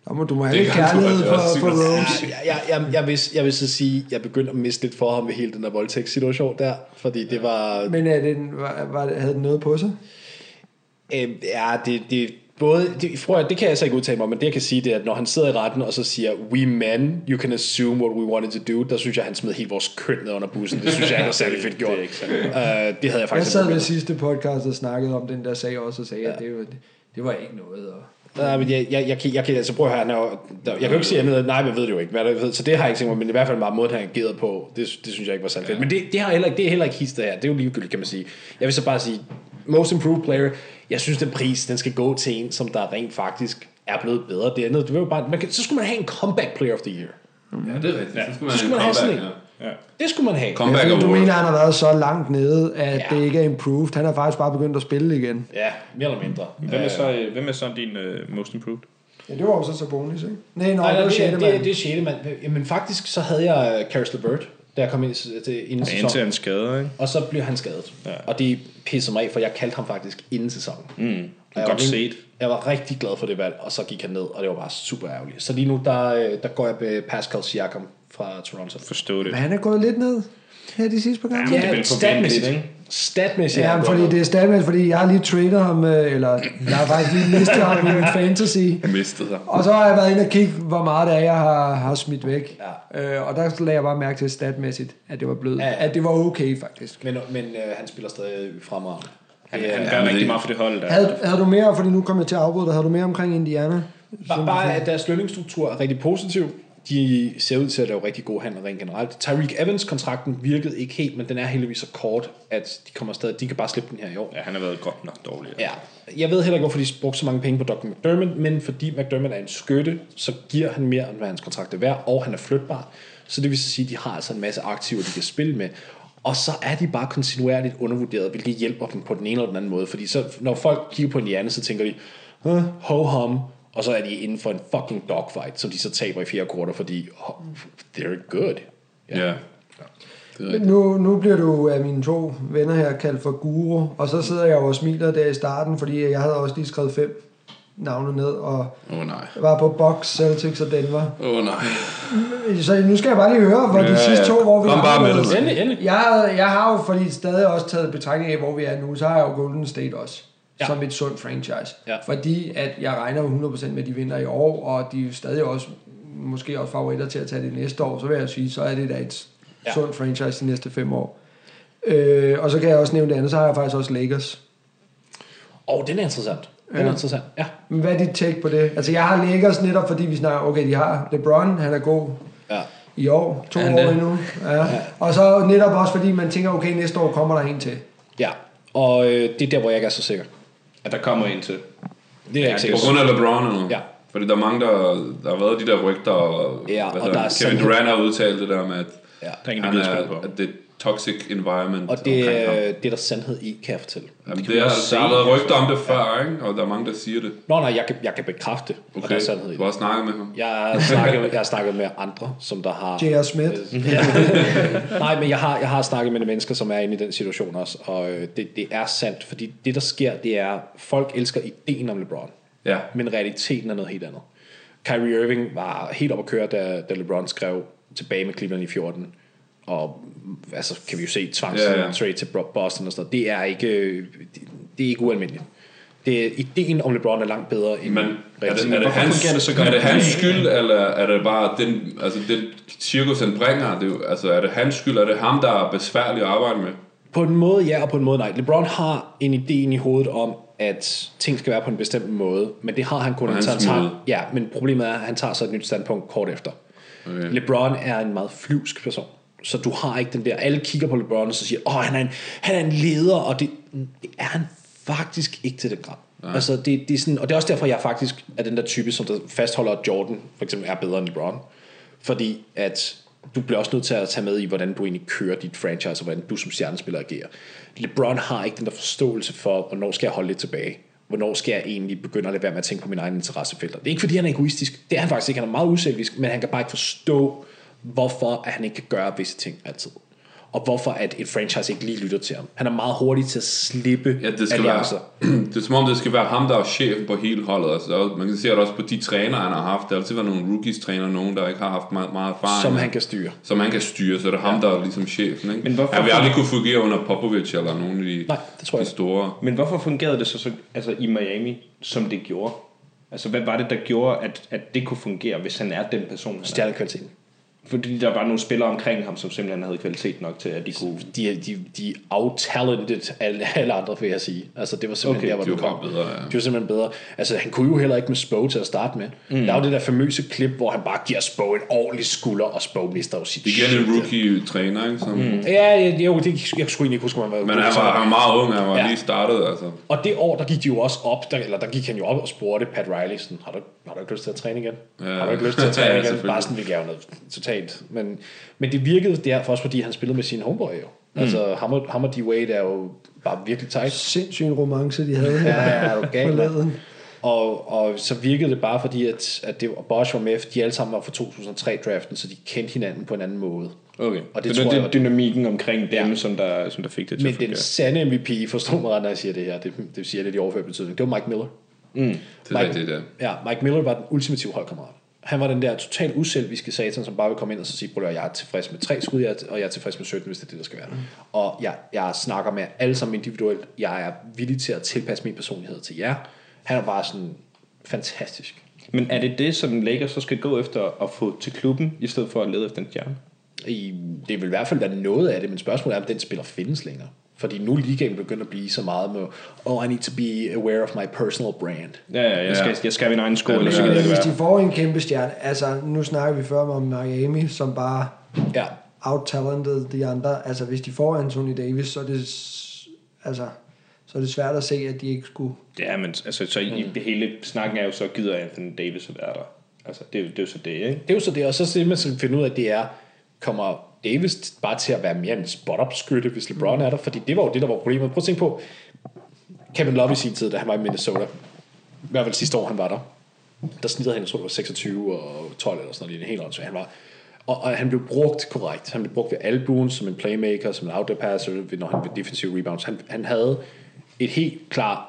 Der må, du må have Det lidt kærlighed for, for. Rose. Jeg, jeg, jeg, jeg, vil, jeg vil så sige, jeg begyndte at miste lidt for ham med hele den der voldtægtssituation der, fordi det var... Men er det, var, var, havde den noget på sig? Øh, ja, det, det, både, det, prøv, at- det kan jeg så ikke udtale mig om, men det jeg kan sige, det er, at når han sidder i retten og så siger, we men, you can assume what we wanted to do, der synes jeg, han smed helt vores køn ned under bussen. Det synes jeg ikke var særlig fedt gjort. det, uh, det havde jeg Jeg faktisk sad ikke ved sidste podcast og snakkede om den der sag også, og sagde, ja. at det, var, det var ikke noget. Og... Nej, men jeg, jeg, jeg, kan, jeg kan, altså prøv at høre, han er jo, der, jeg kan jo ikke sige andet, nej, men jeg ved det jo ikke, hvad der, ved, så det har jeg ikke tænkt mig, men i hvert fald bare måden, han agerede på, det, det synes jeg ikke var særlig fedt. Men det, det, har heller ikke, det er heller ikke hister her, det er jo ligegyldigt, kan man sige. Jeg vil så bare sige, most improved player, jeg synes, den pris, den skal gå til en, som der rent faktisk er blevet bedre. Det andet, det vil jo bare, man kan, så skulle man have en comeback player of the year. Ja, det er rigtigt. Så skulle man, Så skulle man en have sådan comeback, en. Ja. Det skulle man have. Comeback Ja, fordi du mener, han har været så langt nede, at Ja. det ikke er improved. Han har faktisk bare begyndt at spille igen. Ja, mere eller mindre. Hvem er så, øh, hvem er så din uh, most improved? Ja, det var jo så Sabonis, ikke? Nej, Nej, det nej, var det, det, det, det er 6. mand. Jamen faktisk, så havde jeg øh, Caris LeVert, da jeg kom ind til, inden Ja, indtil sæsonen. han skader, ikke? Og så blev han skadet. Ja. Og det pisser mig af, for jeg kaldte ham faktisk inden sæsonen. Mm. Og jeg Godt var set. Jeg var rigtig glad for det valg, og så gik han ned, og det var bare super ærgerligt. Så lige nu, der, øh, der går jeg med Pascal Siakam fra Toronto. Forstå det. Men han er gået lidt ned her de sidste par gange. Ja, det er vel forventeligt, ikke? Statmæssigt. Ja, fordi det er stadigvæk, fordi jeg har lige traded ham, øh, eller jeg har faktisk lige mistet ham i min fantasy. Mistet sig. Og så har jeg været inde og kigge, hvor meget det er, jeg har, har smidt væk. Ja. Øh, og der lagde jeg bare mærke til statmæssigt, at det var blødt. Ja, Ja, ja. At det var okay, faktisk. Men, men øh, han spiller stadig fremragende. Han, Det er- han Ja, gør men rigtig meget for det hold der. Havde, havde du mere, fordi nu kom jeg til at afbryde dig, havde du mere omkring Indiana? Bare, bare at deres lønningsstruktur er rigtig positiv. De ser ud til at lave rigtig gode handler rent generelt. Tyreek Evans-kontrakten virkede ikke helt, men den er heldigvis så kort, at de kommer stadig, de kan bare slippe den her i år. Ja, han har været godt nok dårlig. Ja, jeg ved heller ikke, hvorfor de brugte så mange penge på Dr. McDermott, men fordi McDermott er en skytte, så giver han mere, end hvad hans kontrakt er værd, og han er flytbar. Så det vil sige, at de har altså en masse aktiver, de kan spille med. Og så er de bare kontinuerligt undervurderet, hvilket hjælper dem på den ene eller den anden måde. Fordi så, når folk kigger på Indiana, så tænker de, ho hum, og så er de inden for en fucking dogfight, som de så taber i fjerde kvartal, fordi oh, they're good. Ja. Men Nu, nu bliver du af mine to venner her kaldt for guru, og så sidder jeg og smiler der i starten, fordi jeg havde også lige skrevet fem navne ned, og oh, nej. var på Box, Celtics og Denver. Åh oh, nej. Så nu skal jeg bare lige høre, hvor Ja, de sidste to, hvor vi Kom bare med det. Endelig, endelig. Jeg, jeg har jo fordi stadig også taget betragtning af, hvor vi er nu, så har jeg jo Golden State også. Ja. Ja. Som et sundt franchise. Ja. Fordi at jeg regner jo 100% med, at de vinder i år, og de er stadig også måske også favoritter til at tage det næste år. Så vil jeg sige, så er det da et Ja. ja. sundt franchise de næste fem år. Øh, og så kan jeg også nævne det andet, så har jeg faktisk også Lakers. Åh, oh, den er interessant. Den er Ja. interessant, ja. Men hvad er dit take på det? Altså jeg har Lakers netop, fordi vi snakker, okay, de har LeBron, han er god ja. i år, to Er han år endnu. Ja. Og så netop også, fordi man tænker, okay, næste år kommer der en til. Ja, og øh, det er der, hvor jeg ikke er så sikker. At der kommer en til. Det er jeg ikke sikker På grund af LeBron eller Ja. Fordi der er mange, der, der har været de der rygter, og, Ja, hvad og der han? er Kevin. Durant har udtalt det der med, at, Ja. Der er ingen, der han er, at det toxic environment Og det, er, det er der sandhed i, kan jeg fortælle. Jamen, det vi er, også der har været rygter om det før, ikke? og der er mange, der siger det. Nå, nej, jeg kan, jeg kan bekræfte, okay. og der er sandhed i du har det. snakket med ham. Jeg har, snakket, jeg har snakket med andre, som der har... J.R. Smith. Ja. Nej, men jeg har, jeg har snakket med de mennesker, som er inde i den situation også, og øh, det, det er sandt, fordi det, der sker, det er, folk elsker ideen om LeBron, Ja. men realiteten er noget helt andet. Kyrie Irving var helt op at køre, da, da LeBron skrev tilbage med Cleveland i 14, og altså kan vi jo se tvangs Ja, ja, trade til Boston og sådan noget. Det er ikke, det, det er ikke ualmindeligt. Det er, ideen om LeBron er langt bedre end Men er det, er det, hans, det så godt? er det hans skyld, eller er det bare den, altså den cirkus, han bringer? Det, altså, er det hans skyld? Er det ham, der er besværlig at arbejde med? På en måde ja, og på en måde nej. LeBron har en idé i hovedet om, at ting skal være på en bestemt måde, men det har han kun, han måde. tager, ja, men problemet er, at han tager så et nyt standpunkt kort efter. Okay. LeBron er en meget flyvsk person, så du har ikke den der, alle kigger på LeBron og så siger, åh, han er en, han er en leder, og det, det er han faktisk ikke til den grad. Altså, det, det er sådan, og det er også derfor, jeg faktisk er den der type, som der fastholder, at Jordan for eksempel er bedre end LeBron. Fordi at du bliver også nødt til at tage med i, hvordan du egentlig kører dit franchise, og hvordan du som stjernespiller agerer. LeBron har ikke den der forståelse for, hvornår skal jeg holde lidt tilbage. Hvornår skal jeg egentlig begynde at lade være med at tænke på mine egne interessefelter. Det er ikke fordi, han er egoistisk. Det er han faktisk ikke. Han er meget uselvisk, men han kan bare ikke forstå, hvorfor at han ikke kan gøre visse ting altid. Og hvorfor at et franchise ikke lige lytter til ham. Han er meget hurtig til at slippe Ja, det skal alliancer. være, det er som om, det skal være ham, der er chefen på hele holdet. Altså, der er- man kan se det også på de trænere, han har haft. Der har altid været nogle rookies-træner, nogen, der ikke har haft meget, meget erfaring. Som han kan styre. Som han kan styre, så det er ham, der er ligesom chefen. Ikke? Men hvorfor- han vil aldrig kunne fungere under Popovic eller nogen af de, Nej, det tror jeg de ikke. store. Men hvorfor fungerede det så, så altså, i Miami, som det gjorde? Altså, hvad var det, der gjorde, at, at det kunne fungere, hvis han er den person, han er? Stjernekvaliteten. Fordi der var nogle spillere omkring ham, som simpelthen havde kvalitet nok til, at de kunne... de, de, de out-talented alle, alle andre, vil jeg sige. Altså, det var simpelthen Okay, der, hvor de kom. bedre, ja. De var simpelthen bedre. Altså, han kunne jo heller ikke med Spo til at starte med. Mm. Der er jo det der famøse klip, hvor han bare giver Spo en ordentlig skulder, og Spo mister jo sit Det giver en rookie-træner, ikke? Som, mm. Ja, ja, jo, det, jeg skulle egentlig ikke huske, om han var Men han var, han var meget ung, han var Ja. lige startet, altså. Og det år, der gik de jo også op, der, eller der gik han jo op og spurgte Pat Riley, sådan, har du, har du ikke lyst til at træne igen? Ja. Har du ikke lyst til at Ja, træne igen? Bare sådan, vi gav noget totalt totalt. Men, men det virkede derfor også, fordi han spillede med sin homeboy jo. Mm. Altså, ham og, ham og D-Wade er jo bare virkelig tight. Sindssyg romance, de havde her. Ja, er du gal. Og, og så virkede det bare fordi, at, at det, og Bosch var med, de alle sammen var fra 2003-draften, så de kendte hinanden på en anden måde. Okay. Og det det, tror det, jeg- det dynamikken omkring dem, Ja. som, der, som der fik det til Men at den sande MVP, forstår mig ret, når jeg siger det her, det, det siger lidt i overført betydning, det var Mike Miller. Det er Mike, rigtigt, ja. ja, Mike Miller var den ultimative holdkammerat. Han var den der totalt uselviske satan, som bare vil komme ind og så sige, "Bror, jeg er tilfreds med tre skud, og jeg er tilfreds med 17, hvis det er det, der skal være. Og jeg, jeg snakker med alle sammen individuelt. Jeg er villig til at tilpasse min personlighed til jer. Han er bare sådan fantastisk. Men er det det, som Lakers så skal gå efter at få til klubben, i stedet for at lede efter en stjerne? I, det vil i hvert fald være noget af det, men spørgsmålet er, om den spiller findes længere. Fordi nu er ligaen begyndt at blive så meget med, oh, I need to be aware of my personal brand. Ja, ja, jeg skal, Ja. jeg skal have min egen sko, Ja, eller så men gider Men jeg hvis ikke de være. får en kæmpe stjerne, altså nu snakker vi før om Miami, som bare Ja, out-talented de andre. Altså hvis de får Anthony Davis, så er det, altså, så er det svært at se, at de ikke skulle... Ja, men altså, så i Mm. det hele snakken er jo så, gider Anthony Davis at være der. Altså, det, er det er jo så det, ikke? det er jo så det, og så det, man skal finde ud af, det er, kommer Davis bare til at være mere en spot-up skytte, hvis LeBron er der? Fordi det var jo det, der var problemet. Prøv at tænke på, Kevin Love i sin tid, da han var i Minnesota, i hvert fald sidste år, han var der, der snittede han, jeg tror det var 26 og 12 eller sådan noget, helt åndssvagt. Han var, og, og, han blev brugt korrekt. Han blev brugt ved albuen som en playmaker, som en outdoor passer, ved- når han ved defensive rebounds. Han, han havde et helt klart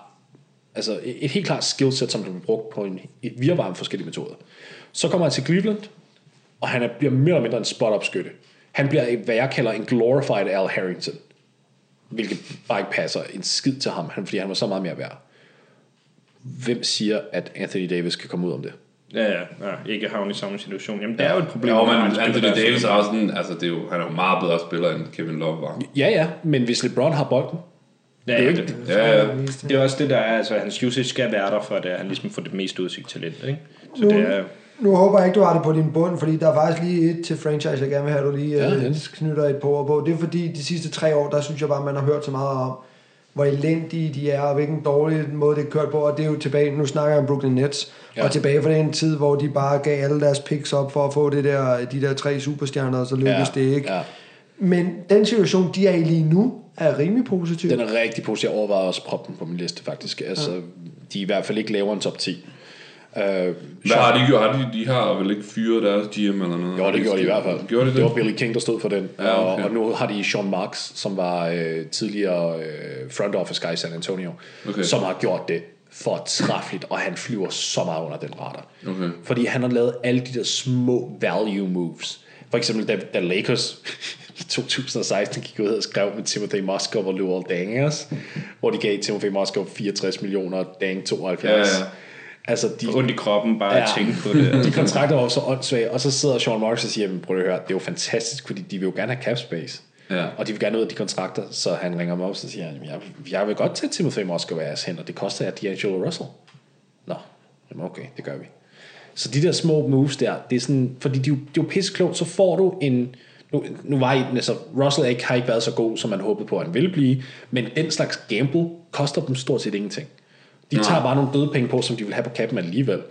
altså et, et helt klart skillset, som han blev brugt på en, et forskellige metoder. Så kommer han til Cleveland, og han er, bliver mere eller mindre en spot-up skytte. Han bliver, hvad jeg kalder en glorified Al Harrington. Hvilket bare ikke passer en skid til ham, han, fordi han var så meget mere værd. Hvem siger, at Anthony Davis kan komme ud om det? Ja, ja, ja ikke havne i samme situation. Jamen, det er jo et problem. Når men Anthony Davis er også sådan, altså det er jo, han er jo meget bedre spiller, end Kevin Love var. Ja, ja, men hvis LeBron har bolden, Ja, det er ja, det, Ja, ja. det er også det, der er, altså hans usage skal være der, for at han ligesom får det mest ud af sit talent, ikke? Så Nu- det er, Nu håber jeg ikke, du har det på din bund, fordi der er faktisk lige et til franchise, jeg gerne vil have, du lige Ja, ja, ja. ja. knytter et par ord på. Det er fordi, de sidste tre år, der synes jeg bare, man har hørt så meget om, hvor elendige de er, og hvilken dårlig måde det er kørt på. Og det er jo tilbage, nu snakker jeg om Brooklyn Nets, Ja. ja. og tilbage fra den tid, hvor de bare gav alle deres picks op for at få det der, de der tre superstjerner, og så lykkedes det ikke. Ja. Men den situation, de er i lige nu, er rimelig positiv. Den er rigtig positiv. Jeg overvejer også at proppe den på min liste, faktisk. Altså, de er i hvert fald ikke lavere end top 10. Uh, Hvad har de gjort? Har de, de har vel ikke fyret deres GM eller noget? Jo, det gjorde de i hvert fald. Gjorde de det? det var Billy King, der stod for den. Ja, okay. og, og nu har de Sean Marks, som var øh, tidligere øh, front office guy i San Antonio, Okay. som har gjort det fortræffeligt, og han flyver så meget under den radar. Okay. Fordi han har lavet alle de der små value moves. For eksempel, da, da Lakers i 2016 gik ud og skrev med Timothy Moskov og Luol Dangers, hvor de gav Timothy Moskov 64 millioner, Dang 72. Ja, ja. Altså, de, ondt i kroppen bare ja. at tænke på det. de kontrakter var så åndssvage, og så sidder Sean Marks og siger, "Men prøv at høre, det er jo fantastisk, fordi de vil jo gerne have cap space. Ja. Og de vil gerne ud af de kontrakter, så han ringer mig op og siger, han, jeg, jeg vil godt tage Timothy Moskov af jeres hænder, det koster jer D'Angelo Russell. Nå, jamen okay, det gør vi. Så de der små moves der, det er sådan, fordi de, jo- det er jo pisseklogt, så får du en, nu, nu var I, altså Russell ikke, har ikke været så god, som man håbede på, at han ville blive, men den slags gamble koster dem stort set ingenting. De tager bare nogle døde penge på, som de vil have på kappen alligevel.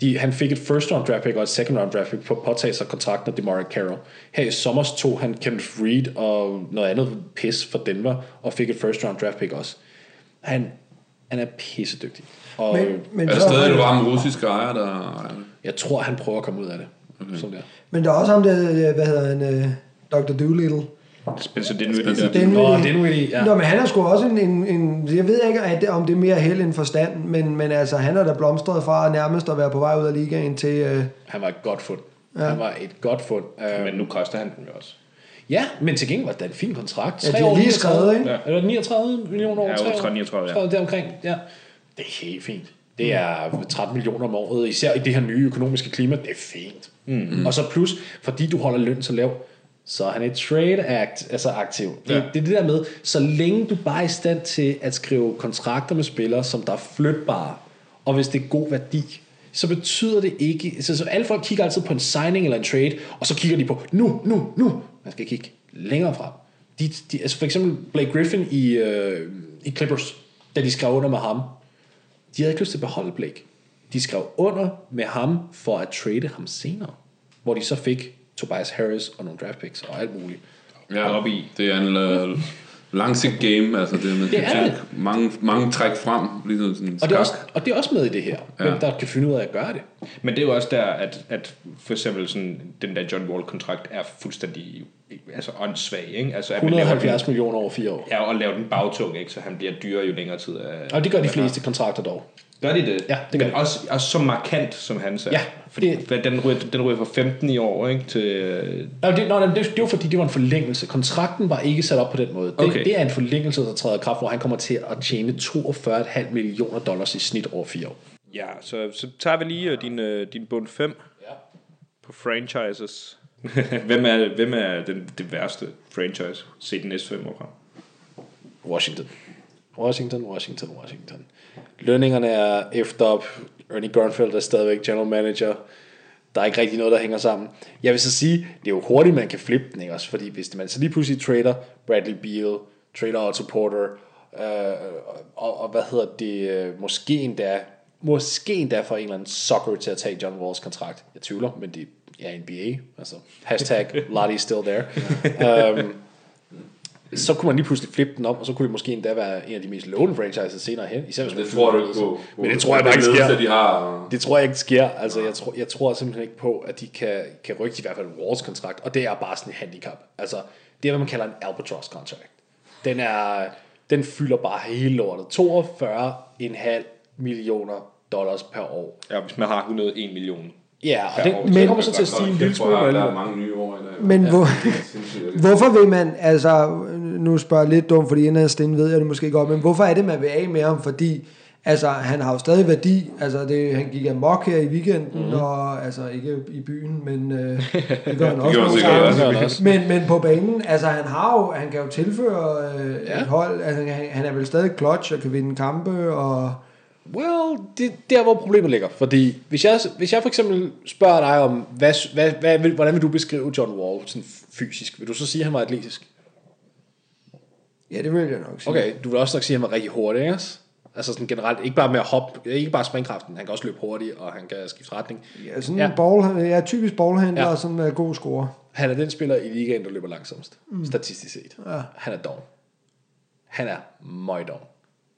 De, han fik et first round draft pick og et second round draft pick på at påtage sig kontrakten af DeMar Carroll. Her i sommer tog han Kenneth Reed og noget andet pis for Denver og fik et first round draft pick også. Han, han er pissedygtig. Og Men, men, Er stadig du var med russiske ejer, der... jeg tror, han prøver at komme ud af det. Okay. Sådan der. men der er også ham der, hvad hedder han, øh, Dr. Doolittle. Spencer Dinwiddie Spencer der. Den, Nå, det er nu egentlig, ja. Nå, men han er sgu også en, en, en jeg ved ikke, at det, om det er mere held end forstand, men, men altså, han er da blomstret fra nærmest at være på vej ud af ligaen til, øh, Han var et godt fund. Ja. Han var et godt fund. Uh, Men nu koster han den jo også. ja, men til gengæld var det en fin kontrakt. Ja, Tre de har år, lige 39, skrevet, ikke? Ja. Eller 39 millioner over Ja, tre over år. 39, ja. Tror jeg, Deromkring, ja. Det er helt fint. Det er 13 millioner om året, især i det her nye økonomiske klima. Det er fint. Mm. Og så plus, fordi du holder løn så lav, så er han et trade act, altså aktiv. Det, Ja. det er det der med, så længe du bare er i stand til at skrive kontrakter med spillere, som der er flytbare, og hvis det er god værdi, så betyder det ikke... Så, så alle folk kigger altid på en signing eller en trade, og så kigger de på, nu, nu, nu. Man skal kigge længere frem. De, de, altså for eksempel Blake Griffin i, øh, i Clippers, da de skrev under med ham, de havde ikke lyst til at beholde Blake. De skrev under med ham for at trade ham senere. Hvor de så fik Tobias Harris og nogle draft picks og alt muligt. Ja, op i. Det er en uh, langsigt game, altså det, man Det skal er tænke mange, mange træk frem, ligesom sådan en Og det, er også, og det er også med i det her, ja. hvem der kan finde ud af at gøre det. Men det er jo også der, at, at for eksempel sådan, den der John Wall-kontrakt er fuldstændig altså åndssvag, ikke? Altså, at man laver 170 millioner over fire år. den, ja, og lave den bagtung, ikke? Så han bliver dyrere jo længere tid af... Og det gør de fleste kontrakter dog. Gør de det? Ja, det gør Men de. også, også så markant, som han sagde. Ja, Fordi det, den, ryger, den ryger fra 15 i år, ikke? Til, Nå, det, nå, det, det var fordi, det var en forlængelse. Kontrakten var ikke sat op på den måde. Det, Okay. det er en forlængelse, der træder i kraft, hvor han kommer til at tjene 42,5 millioner dollars i snit over fire år. ja, så, så tager vi lige øh, din, øh, din bund 5 Ja. på franchises. hvem er, hvem er den, det værste franchise set den næste 5 år frem? Washington. Washington, Washington, Washington. Lønningerne er efter op. Ernie Grunfeld er stadigvæk general manager. Der er ikke rigtig noget, der hænger sammen. Jeg vil så sige, det er jo hurtigt, man kan flippe den, ikke også? Fordi hvis man så lige pludselig trader Bradley Beal, trader Otto Porter, øh, og, og, hvad hedder det, øh, måske endda, måske endda for en eller anden sucker til at tage John Walls kontrakt. Jeg tvivler, men det er NBA. Altså, hashtag Lottie still there. um, så kunne man lige pludselig flippe den op, og så kunne det måske endda være en af de mest lovende franchises senere hen. Især hvis man Det tror du ikke på. Men det tror jeg bare ikke sker. de har. Det tror jeg ikke sker. Altså, jeg, tror, jeg tror simpelthen ikke på, at de kan, kan rykke i hvert fald Walls kontrakt, og det er bare sådan et handicap. Altså, det er, hvad man kalder en albatross kontrakt. Den, er, den fylder bare hele lortet. 42,5 millioner dollars per år. Ja, hvis man har 101 millioner. Ja, og det, år. det Men- kommer så til at stige en lille smule. Der er mange nye år i dag. Men hvor, Sindssygt. hvorfor vil man, altså, nu spørger jeg lidt dumt, fordi inderst inde ved jeg det måske godt, men hvorfor er det, man vil af med ham? Fordi, altså, han har jo stadig værdi. Altså, det, han gik amok her i weekenden, mm. og altså, ikke i byen, men øh, det gør han også. også. Det gør han også. Men, men på banen, altså han har jo, han kan jo tilføre øh, Ja. ja. et hold, altså han, han er vel stadig clutch og kan vinde kampe, og Well, det er der, hvor problemet ligger. Fordi hvis jeg, hvis jeg for eksempel spørger dig om, hvad, hvad, hvad, hvordan vil du beskrive John Wall sådan fysisk? Vil du så sige, at han var atletisk? ja, det vil jeg nok sige. Okay, du vil også nok sige, at han var rigtig hurtig, ikke? Altså sådan generelt, ikke bare med at hoppe, ikke bare springkraften, han kan også løbe hurtigt, og han kan skifte retning. Ja, sådan Ja. ja. Ball, jeg er typisk ballhandler, Ja. ja. sådan er god scorer. Han er den spiller i ligaen, der løber langsomst, mm. statistisk set. Ja. Han er doven. Han er meget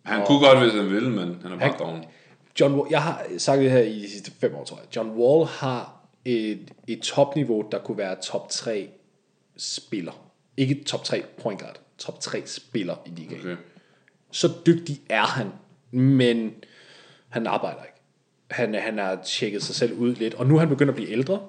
Han kunne godt, hvis han ville, men han er bare doven. John Wall, jeg har sagt det her i de sidste fem år, tror jeg. John Wall har et, et topniveau, der kunne være top 3 spiller. Ikke top 3 point guard, top 3 spiller i ligaen. Okay. Så dygtig er han, men han arbejder ikke. Han, han har tjekket sig selv ud lidt, og nu er han begyndt at blive ældre,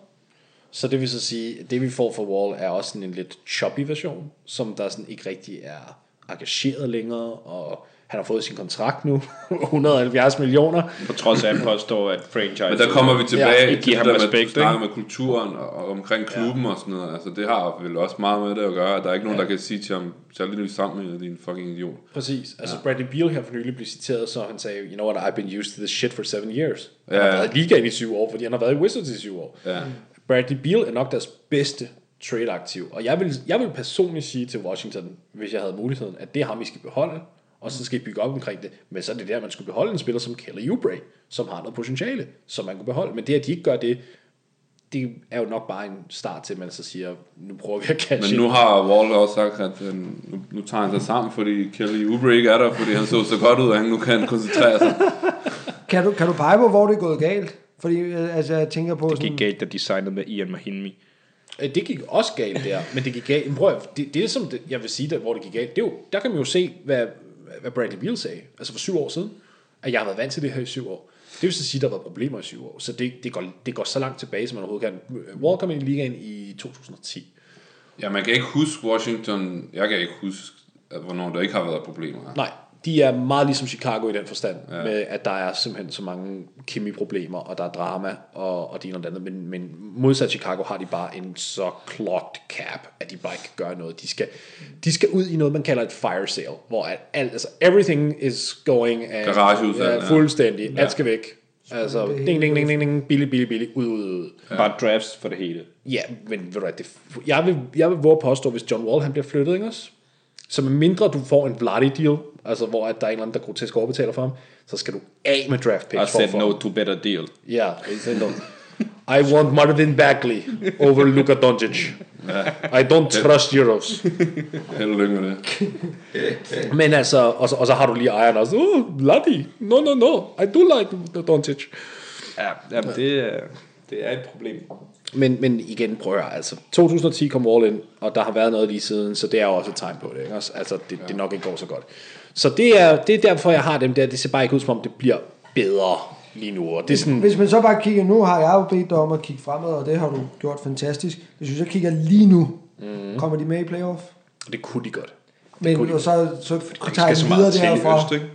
så det vil så sige, at det vi får fra Wall er også sådan en lidt choppy version, som der sådan ikke rigtig er engageret længere, og han har fået sin kontrakt nu, 170 millioner. På trods af, at han påstår, at franchise... Men der kommer vi tilbage Ja, ikke til det der med, respekt, at snakke med kulturen og, og omkring klubben ja. og sådan noget. Altså, det har vel også meget med det at gøre. Der er ikke nogen, ja. der kan sige til ham, tag lige nu sammen med din fucking idiot. Præcis. Altså ja. Bradley Beal her for nylig blev citeret, så han sagde, you know what, I've been used to this shit for seven years. Han Ja, har været i ligaen i syv år, fordi han har været i Wizards i syv år. Ja. Bradley Beal er nok deres bedste trade-aktiv. Og jeg vil, jeg vil personligt sige til Washington, hvis jeg havde muligheden, at det er ham, I skal beholde, og så skal I bygge op omkring det. Men så er det der, man skulle beholde en spiller som Kelly Oubre, som har noget potentiale, som man kunne beholde. Men det, at de ikke gør det, det er jo nok bare en start til, at man så siger, nu prøver vi at catch Men nu har Wall også sagt, at øh, nu, nu tager han sig sammen, fordi Kelly Oubre ikke er der, fordi han så så godt ud, at han nu kan koncentrere sig. Kan du, kan du pege på, hvor det er gået galt? Fordi øh, altså, jeg tænker på Det sådan, gik galt, da de signede med Ian Mahinmi. Øh, Det gik også galt der, men det gik galt. Prøv, det, det som det, jeg vil sige, der, hvor det gik galt. Det er jo, der kan man jo se, hvad, hvad Bradley Beal sagde, altså for syv år siden, at jeg har været vant til det her i syv år. Det vil så sige, at der har været problemer i syv år. Så det, det, går, det går så langt tilbage, som man overhovedet kan. Wall kom ind i ligaen i 2010. Ja, man kan ikke huske Washington. Jeg kan ikke huske, at, hvornår der ikke har været problemer. Nej, de er meget ligesom Chicago i den forstand, ja. med at der er simpelthen så mange kemiproblemer, og der er drama, og, og det ene og det andet. Men, men modsat Chicago har de bare en så clogged cap, at de bare ikke kan gøre noget. De skal, de skal ud i noget, man kalder et fire sale, hvor at alt, altså everything is going Garageudsalg, ja, fuldstændig. Ja. Alt skal væk. Altså, ding, ding, ding, ding, ding, billig, billig, billig, ud, ud, ud. Ja. Bare drafts for det hele. Ja, men ved du hvad, det, jeg, vil, jeg vil våge påstå, hvis John Wall han bliver flyttet, ikke også? Så mindre du får en Vladdy deal, altså hvor at der er en eller anden, der grotesk overbetaler for ham, så skal du af med draft I picks for at said få no ham. to better deal. Ja, det er I want Marvin Bagley over Luka Doncic. I don't trust Euros. Held og lykke med det. Men altså, og så, og så har du lige ejeren også. Oh, Lati. No, no, no. I do like Doncic. Ja, jamen, det, er- det er et problem. Men, men igen, prøv at høre, altså 2010 kom All In, og der har været noget lige siden, så det er jo også et tegn på det, ikke? også? Altså, det, det nok ikke går så godt. Så det er, det er derfor, jeg har dem der, det ser bare ikke ud som om, det bliver bedre lige nu, og det er sådan, Hvis man så bare kigger, nu har jeg jo bedt dig om at kigge fremad, og det har du gjort fantastisk. Hvis vi så kigger lige nu, mm. kommer de med i playoff? det kunne de godt. Men kunne de. og så, så tager de videre derfra. øst, ikke?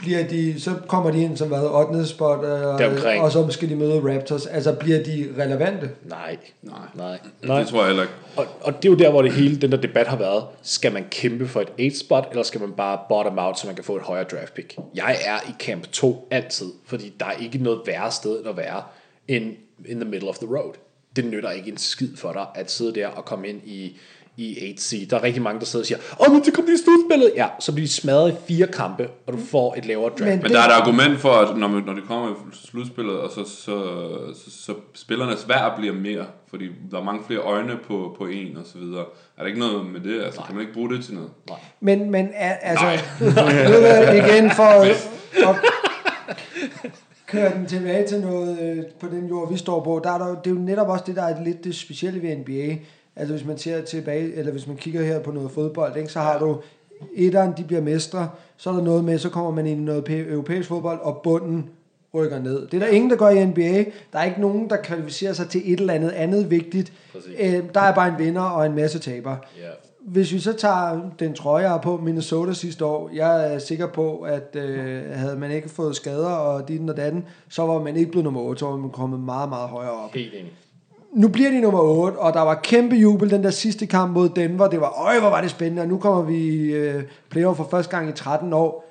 Bliver de, så kommer de ind som hvad, 8. spot, øh, Deromkring. og så skal de møde Raptors. Altså bliver de relevante? Nej, Nej. nej, nej. Det tror jeg heller ikke. Og, og det er jo der, hvor det hele, den der debat har været, skal man kæmpe for et 8 spot, eller skal man bare bottom out, så man kan få et højere draft pick? Jeg er i camp 2 altid, fordi der er ikke noget værre sted end at være end in the middle of the road. Det nytter ikke en skid for dig at sidde der og komme ind i, i 8C. Der er rigtig mange, der sidder og siger, åh, men så kom de i slutspillet. Ja, så bliver de smadret i fire kampe, og du får et lavere draft. Men- Men der er et argument for, at når, man, når det kommer i slutspillet, og så, så, så, så spillernes værd bliver mere, fordi der er mange flere øjne på, på en og så videre. Er der ikke noget med det? Altså, kan man ikke bruge det til noget? Men, men er, altså, du, igen for at, at køre den tilbage til noget øh, på den jord, vi står på, der er der, det er jo netop også det, der er lidt det specielle ved NBA. Altså hvis man ser tilbage, eller hvis man kigger her på noget fodbold, ikke, så har du etteren, de bliver mestre, så er der noget med, så kommer man ind i noget pæ- europæisk fodbold, og bunden rykker ned. Det er der ingen, der gør i NBA. Der er ikke nogen, der kvalificerer sig til et eller andet andet vigtigt. Øh, der er bare en vinder og en masse taber. Ja. Hvis vi så tager den trøje, jeg på Minnesota sidste år, jeg er sikker på, at øh, havde man ikke fået skader og dit og datten, så var man ikke blevet nummer 8, så var man kommet meget, meget højere op. Helt enig. Nu bliver de nummer 8, og der var kæmpe jubel den der sidste kamp mod Denver. Det var, øj, hvor var det spændende, og nu kommer vi i øh, playoff for første gang i 13 år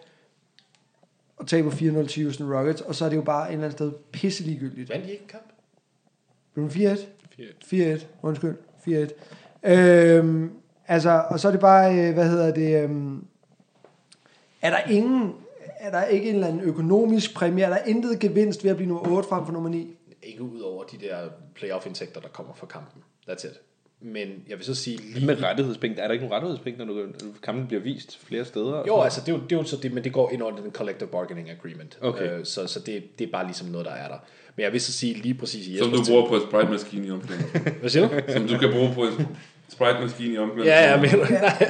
og taber 4-0 til Houston Rockets, og så er det jo bare et eller andet sted pisse ligegyldigt. Vandt de ikke en kamp? Blev det 4-1? 4-1. 4-1, undskyld, 4-1. Øhm, altså, og så er det bare, øh, hvad hedder det, øhm, er der ingen, er der ikke en eller anden økonomisk præmie, er der intet gevinst ved at blive nummer 8 frem for nummer 9? Ikke ud over de der playoff-indtægter, der kommer fra kampen. That's it. Men jeg vil så sige lige... Med rettighedspenge, er der ikke nogen rettighedspenge, når, du, når kampen bliver vist flere steder? Jo, altså det er jo, det er jo så det, men det går ind under den collective bargaining agreement. Okay. Øh, så så det, det er bare ligesom noget, der er der. Men jeg vil så sige lige præcis i Som du bruger på en sprite-maskine i omklædningsrummet. Hvad siger du? Som du kan bruge på en sprite-maskine i omklædningsrummet. Ja, ja,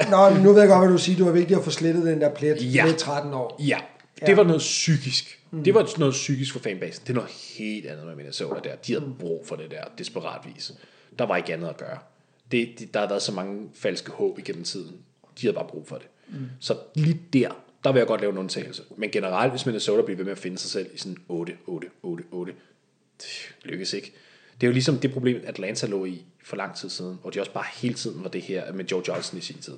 men, Nå, men nu ved jeg godt, hvad du siger. Det var vigtigt at få slettet den der plet Ja. med 13 år. ja, det var noget psykisk. Det var noget psykisk for fanbasen. Det er noget helt andet med Minnesota der. De havde brug for det der desperat vis. Der var ikke andet at gøre. Det, det, der har været så mange falske håb igennem tiden. De havde bare brug for det. Mm. Så lige der, der vil jeg godt lave en undtagelse. Men generelt, hvis Minnesota bliver ved med at finde sig selv i sådan 8, 8, 8, 8, det lykkes ikke. Det er jo ligesom det problem, Atlanta lå i for lang tid siden, hvor de også bare hele tiden var det her med Joe Johnson i sin tid.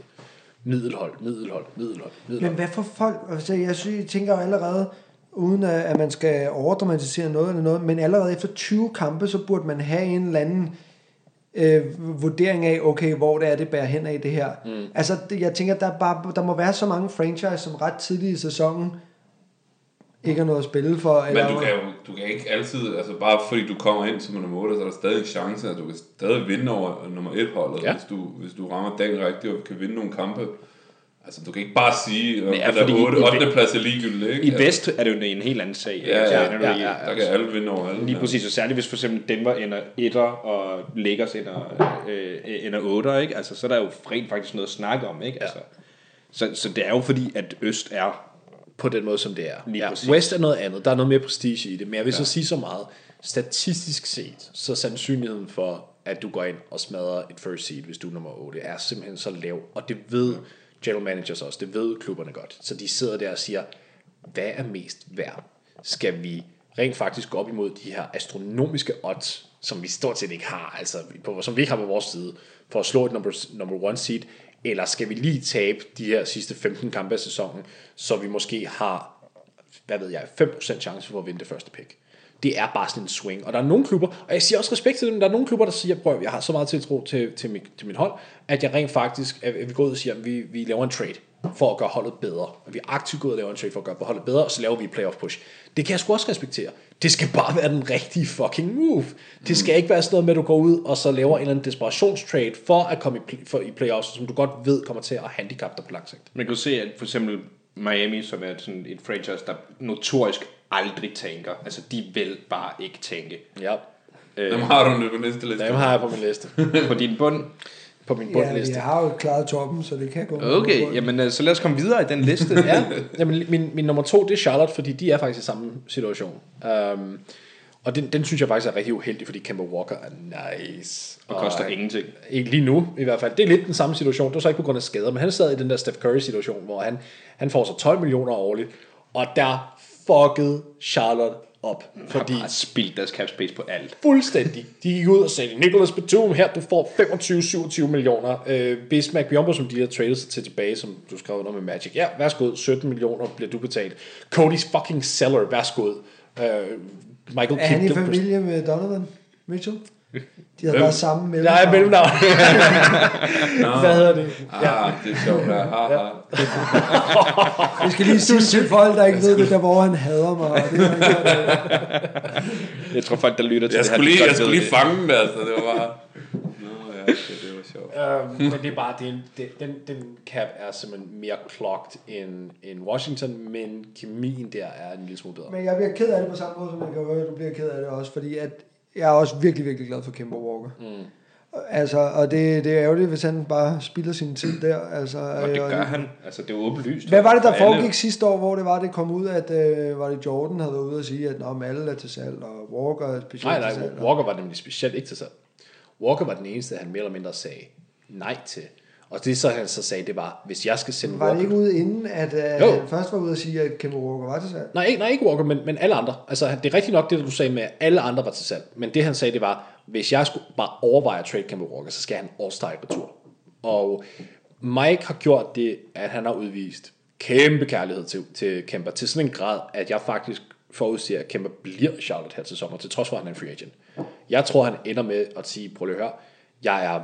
Middelhold, middelhold, middelhold, middelhold. Men hvad for folk, altså jeg, synes, jeg tænker allerede, uden at, at man skal overdramatisere noget eller noget, men allerede efter 20 kampe, så burde man have en eller anden øh, vurdering af, okay, hvor det er, det bærer hen af det her. Mm. Altså, det, jeg tænker, der, er bare, der må være så mange franchise, som ret tidligt i sæsonen ikke har noget at spille for. Men eller, du kan jo du kan ikke altid, altså bare fordi du kommer ind som nummer 8, så er der stadig en chance, at du kan stadig vinde over nummer 1 holdet, Ja. ja. hvis, du, hvis du rammer dagen rigtigt og kan vinde nogle kampe. Altså du kan ikke bare sige, at Ja, ja, den der 8, i- 8. plads er ligegyldigt, ikke? I vest er det jo en helt anden sag. Ja, Altså, ja, ja, i- ja, Der kan alle vinde over alle. Lige præcis, og særligt hvis for eksempel Denver ender etter, og Lakers ender, øh, ender otter, ikke? Altså, så er der jo rent faktisk noget at snakke om, ikke? Altså, så, så det er jo fordi, at Øst er... på den måde, som det er. Lige ja, præcis. West er noget andet. Der er noget mere prestige i det. Men jeg vil ja. så sige så meget. Statistisk set, så sandsynligheden for, at du går ind og smadrer et first seed, hvis du er nummer 8, er simpelthen så lav. Og det ved general managers også. Det ved klubberne godt. Så de sidder der og siger, hvad er mest værd? Skal vi rent faktisk gå op imod de her astronomiske odds, som vi stort set ikke har, altså på, som vi ikke har på vores side, for at slå et number, number one seed, eller skal vi lige tabe de her sidste 15 kampe af sæsonen, så vi måske har, hvad ved jeg, 5% chance for at vinde det første pick. Det er bare sådan en swing. Og der er nogle klubber, og jeg siger også respekt til dem, der er nogle klubber, der siger, prøv, jeg har så meget tiltro til, til, mit, til mit hold, at jeg rent faktisk, at vi går ud og siger, at vi, vi laver en trade. for at gøre holdet bedre. Og vi er aktivt gået og laver en trade for at gøre holdet bedre, og så laver vi et playoff push. Det kan jeg sgu også respektere. Det skal bare være den rigtige fucking move. Det skal ikke være sådan noget med, at du går ud og så laver en eller anden desperationstrade for at komme i, for, i playoffs, som du godt ved kommer til at handicappe dig på lang sigt. Man kan jo se, at for eksempel Miami, som er sådan et franchise, der notorisk aldrig tænker. Altså, de vil bare ikke tænke. Ja, Dem har du nu på næste liste. dem har jeg på min liste. På din bund. På min Ja, bundliste. jeg har jo klaret toppen, så det kan gå. Okay, jamen øh, så lad os komme videre i den liste. ja, jamen, min, min nummer to, det er Charlotte, fordi de er faktisk i samme situation. Um, og den, den synes jeg faktisk er rigtig uheldig, fordi Kemba Walker er nice. Og koster ingenting. Ikke lige nu, i hvert fald. Det er lidt den samme situation. Det var så ikke på grund af skader, men han sad i den der Steph Curry-situation, hvor han, han får så 12 millioner årligt, og der fuckede Charlotte op. Fordi Fordi har spildt deres cap space på alt. fuldstændig. De gik ud og sagde, Nicholas Batum, her du får 25-27 millioner. Øh, Bismack Bjombo, som de har traded sig til tilbage, som du skrev under med Magic. Ja, værsgo, 17 millioner bliver du betalt. Cody's fucking seller, værsgo. Øh, Michael Er han i Kidd, familie med Donovan Mitchell? De har været sammen med Nej, mellemnavn. Hvad hedder det? Ah, det er sjovt. Ja, ha. Jeg skal lige sige til folk, der ikke ved det, der hvor han hader mig. Det Jeg tror folk, der lytter til Jeg det her, lige, jeg skulle lige fange det, altså. Det var bare... Nå, ja, okay, det var sjovt. øhm, men det er bare, det er en, det, den, den cap er simpelthen mere clogged end, end Washington, men kemien der er en lille smule bedre. Men jeg bliver ked af det på samme måde, som jeg kan høre, du bliver ked af det også, fordi at jeg er også virkelig, virkelig glad for Kemba Walker. Mm. Altså, og det, det er ærgerligt, hvis han bare spilder sin tid der. Altså, Og det gør han. Altså, det er åbenlyst. Hvad var det, der For alle. foregik sidste år, hvor det var, det kom ud, at øh, var det Jordan havde været ude og sige, at Nå, alle er til salg, og Walker er specielt Nej, til nej, salg. Walker var nemlig specielt ikke til salg. Walker var den eneste, han mere eller mindre sagde nej til. Og det så han så sagde, det var, hvis jeg skal sende Var det ikke ude inden, at Jo. han først var ude og sige, at Kemba Walker var til salg? Nej, ikke, nej, ikke Walker, men, men alle andre. Altså, det er rigtigt nok det, du sagde med, at alle andre var til salg. Men det han sagde, det var, hvis jeg skulle bare overveje at trade Kemba Walker, så skal han all-star på tur. Og Mike har gjort det, at han har udvist kæmpe kærlighed til, til Kemba, til sådan en grad, at jeg faktisk forudser, at Kemba bliver Charlotte her til sommer, til trods for, at han er en free agent. Jeg tror, han ender med at sige, prøv lige at høre, jeg er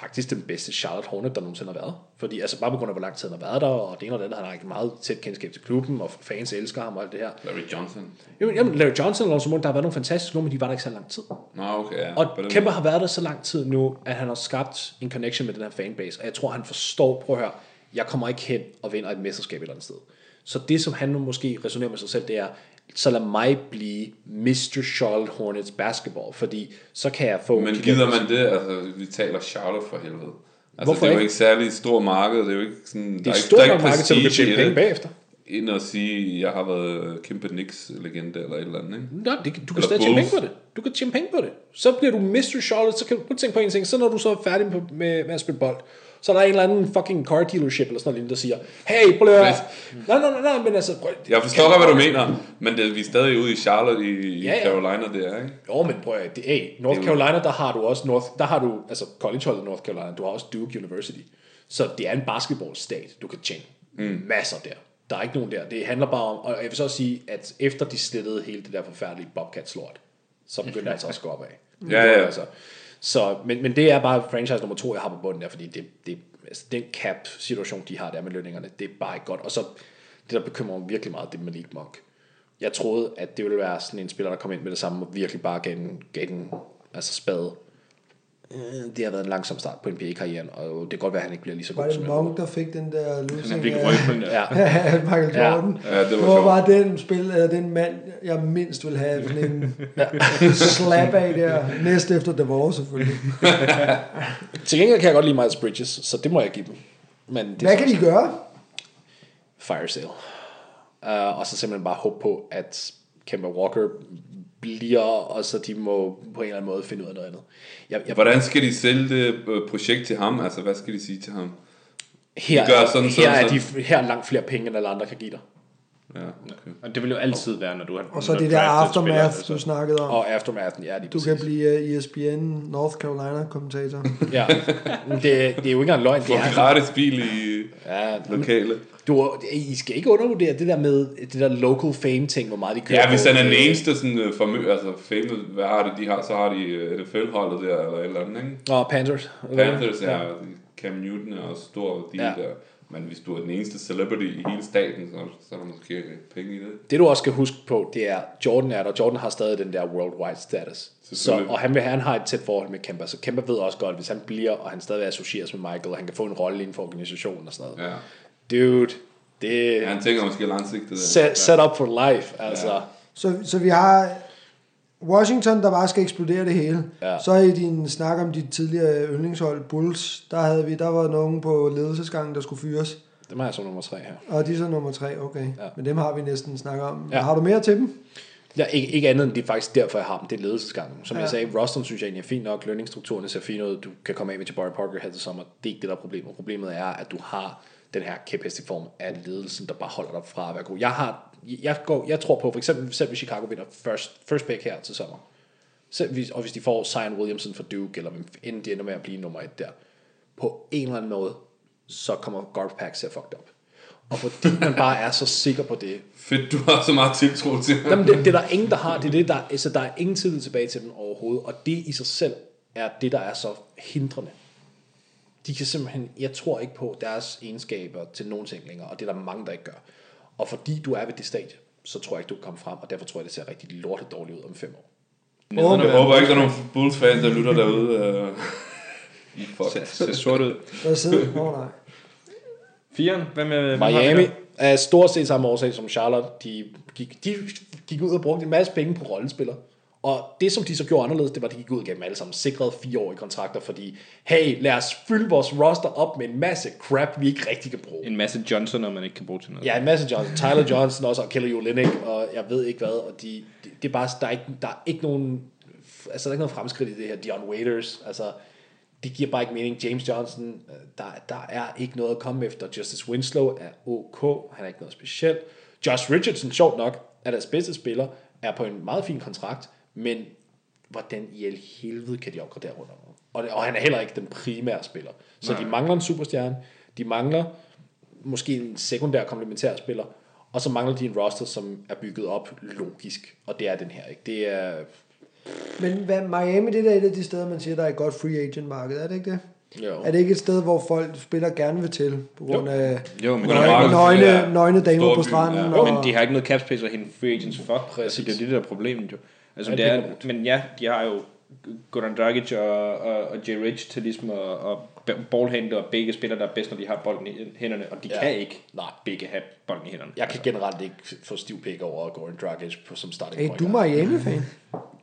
faktisk den bedste Charlotte Hornet, der nogensinde har været. Fordi altså bare på grund af, hvor lang tid han har været der, og det ene og det andet, han har ikke meget tæt kendskab til klubben, og fans elsker ham og alt det her. Larry Johnson. Jamen, jamen Larry Johnson og Lonzo Moore, der har været nogle fantastiske numre, men de var der ikke så lang tid. Nå, okay, ja. Og den Kemba har været der så lang tid nu, at han har skabt en connection med den her fanbase, og jeg tror, han forstår, prøv at høre, jeg kommer ikke hen og vinder et mesterskab et eller andet sted. Så det, som han nu måske resonerer med sig selv, det er, så lad mig blive Mr. Charlotte Hornets basketball, fordi så kan jeg få... Men de gider der- man det? Altså, vi taler Charlotte for helvede. Altså, Hvorfor det er jo ikke? ikke særlig stor marked, det er jo ikke sådan... Det er stort nok marked, til du kan tjene penge bagefter. Ind og sige, jeg har været kæmpe Knicks-legende eller et eller andet, ikke? Nå, det, du kan Eller stadig tjene penge på det. Du kan tjene penge på det. Så bliver du Mr. Charlotte, så kan du tænke på en ting. Så når du så er færdig med, med at spille bold, så er der en eller anden fucking car dealership eller sådan noget, der siger, hey, prøv at. Nej, nej, nej, nej, men altså... Prøv, Jeg forstår godt, hvad du mener, men det, vi er stadig ude i Charlotte i, Ja, ja. Carolina der, ikke? Jo, men prøv at, det, hey, North Det er Carolina, der har du også North, der har du, altså collegeholdet North Carolina, du har også Duke University. Så det er en basketball-stat, du kan tjene mm. masser der. Der er ikke nogen der. Det handler bare om, og jeg vil så også sige, at efter de slettede hele det der forfærdelige Bobcats-lort, så begyndte det altså også at gå opad. Ja, ja. Altså, så, men, men det er bare franchise nummer to, jeg har på bunden der, fordi det, det, altså, den cap-situation, de har der med lønningerne, det er bare ikke godt. Og så det, der bekymrer mig virkelig meget, det er Malik Monk. Jeg troede, at det ville være sådan en spiller, der kom ind med det samme, og virkelig bare gav den, gav den altså spade. Øh, Det har været en langsom start på NBA-karrieren, og det kan godt være, at han ikke bliver lige så Var god det som Monk, der fik den der Han losing fik af. Ja, af Michael Ja. Jordan? Ja, det var Hvor sjovt. var den spil, eller den mand, jeg mindst vil have sådan en slap af der, næst efter Davor selvfølgelig. til gengæld kan jeg godt lide Miles Bridges, så det må jeg give dem. Men det Hvad kan de gøre? fire sale. Uh, og så simpelthen bare håbe på, at Kemba Walker bliver, og så de må på en eller anden måde finde ud af noget andet. Jeg, jeg, Hvordan skal de sælge det øh, projekt til ham? Altså, hvad skal de sige til ham? her, de gør sådan, her, sådan, er de, her er langt flere penge, end alle andre kan give dig. Ja, okay. Og det vil jo altid være, når du har Og så det du der en spiller, aftermath, altså. du snakkede om. Og aftermathen, ja, lige Du kan blive uh, ESPN North Carolina kommentator. Ja, det, det er jo ikke engang løgn. Det Få er, gratis bil i ja, lokale. du, I skal ikke undervurdere det der med det der local fame ting, hvor meget de kører Ja, hvis han er den eneste sådan, uh, famø, altså famous, hvad har det, de har, så har de NFL-holdet der, eller et eller andet, ikke? Og Panthers. Panthers, ja, Cam Newton er også stor deal Ja. der. Men hvis du er den eneste celebrity i hele staten, så, så er der måske penge i det. Det du også skal huske på, det er, Jordan er der. Jordan har stadig den der worldwide status. Så, og han, vil, han har et tæt forhold med Kemba, så Kemba ved også godt, hvis han bliver, og han stadig associeres med Michael, og han kan få en rolle inden for organisationen og sådan noget. Ja. Dude, det er ja han tænker måske langsigtet. set, set up for life, altså. Ja. Så, så vi har Washington, der bare skal eksplodere det hele. Ja. Så i din snak om dit tidligere yndlingshold, Bulls, der, havde vi, der var nogen på ledelsesgangen, der skulle fyres. Det må jeg som nummer tre her. Og de er så nummer tre, okay. Ja. Men dem har vi næsten snakket om. Ja. Har du mere til dem? Ja, ikke, ikke andet end det er faktisk derfor, jeg har dem. Det er ledelsesgangen. Som ja. Jeg sagde, rosteren synes jeg egentlig er fint nok. Lønningsstrukturerne ser fint ud. Du kan komme af med Jabari Parker her til sommer. Det er ikke det, der er problemet. Problemet er, at du har den her kæphest i form af ledelsen, der bare holder dig fra at være god. Jeg, har, jeg, går, jeg tror på, for eksempel selv hvis Chicago vinder first, first pick her til sommer, selv hvis, og hvis de får Zion Williamson for Duke, eller end de ender med at blive nummer et der, på en eller anden måde, så kommer garbage pack til at fucked up. Og fordi man bare er så sikker på det, Fedt, du har så meget tiltro til. Jamen, det, det er der ingen, der har. Det er det, der, altså, der er ingen tillid tilbage til dem overhovedet. Og det i sig selv er det, der er så hindrende. De kan simpelthen, jeg tror ikke på deres egenskaber til nogen ting længere, og det er der mange, der ikke gør. Og fordi du er ved det stadie, så tror jeg ikke, du kan komme frem, og derfor tror jeg, det ser rigtig lortet dårligt ud om fem år. Jeg håber ikke, der er nogen Bulls-fans, der lytter derude. Øh, I fuck. Ser, ser sort ud. Der sidder... Oh, nej. Firen, er hvem har vi Miami er stort set samme årsag som Charlotte. De gik, de gik ud og brugte en masse penge på rollespillere. Og det, som de så gjorde anderledes, det var, at de gik ud og gav dem alle sammen sikrede fireårige kontrakter, fordi, hey, lad os fylde vores roster op med en masse crap, vi ikke rigtig kan bruge. En masse Johnson, og man ikke kan bruge til noget. Ja, en masse Johnson. Tyler Johnson også, og Kelly Olynyk, og jeg ved ikke hvad. Og de, de, det er bare, der er, ikke, der er ikke nogen, altså der er ikke noget fremskridt i det her. Dion Waiters, altså, det giver bare ikke mening. James Johnson, øh, der, der er ikke noget at komme efter. Justice Winslow er ok, han er ikke noget specielt. Josh Richardson, sjovt nok, er deres bedste spiller, er på en meget fin kontrakt, men hvordan i al helvede kan de opgradere rundt om? Og, og han er heller ikke den primære spiller. Så de mangler en superstjerne, de mangler måske en sekundær komplementær spiller, og så mangler de en roster, som er bygget op logisk, og det er den her ikke. Det er, Men hvad, Miami, det er et af de steder, man siger, der er et godt free agent marked, er det ikke det? jo. Er det ikke et sted, hvor folk spiller gerne vil til, på grund af Jo, men, nøgne, ja. nøgne, nøgne damer på stranden? ja. Og, men de har ikke noget cap space at hente free agents for. Altså, det er det, der er problemet jo. Altså, Ja, det det er, er godt. men ja, de har jo Goran Dragic og, og, og Jay Rich til ligesom at, og ballhente, og begge spiller, der er bedst, når de har bolden i hænderne, og de Ja. kan ikke Nej. begge have bolden i hænderne. Jeg kan generelt ikke få stiv pik over Goran Dragic på, som starting hey, point du er. Miami-fan.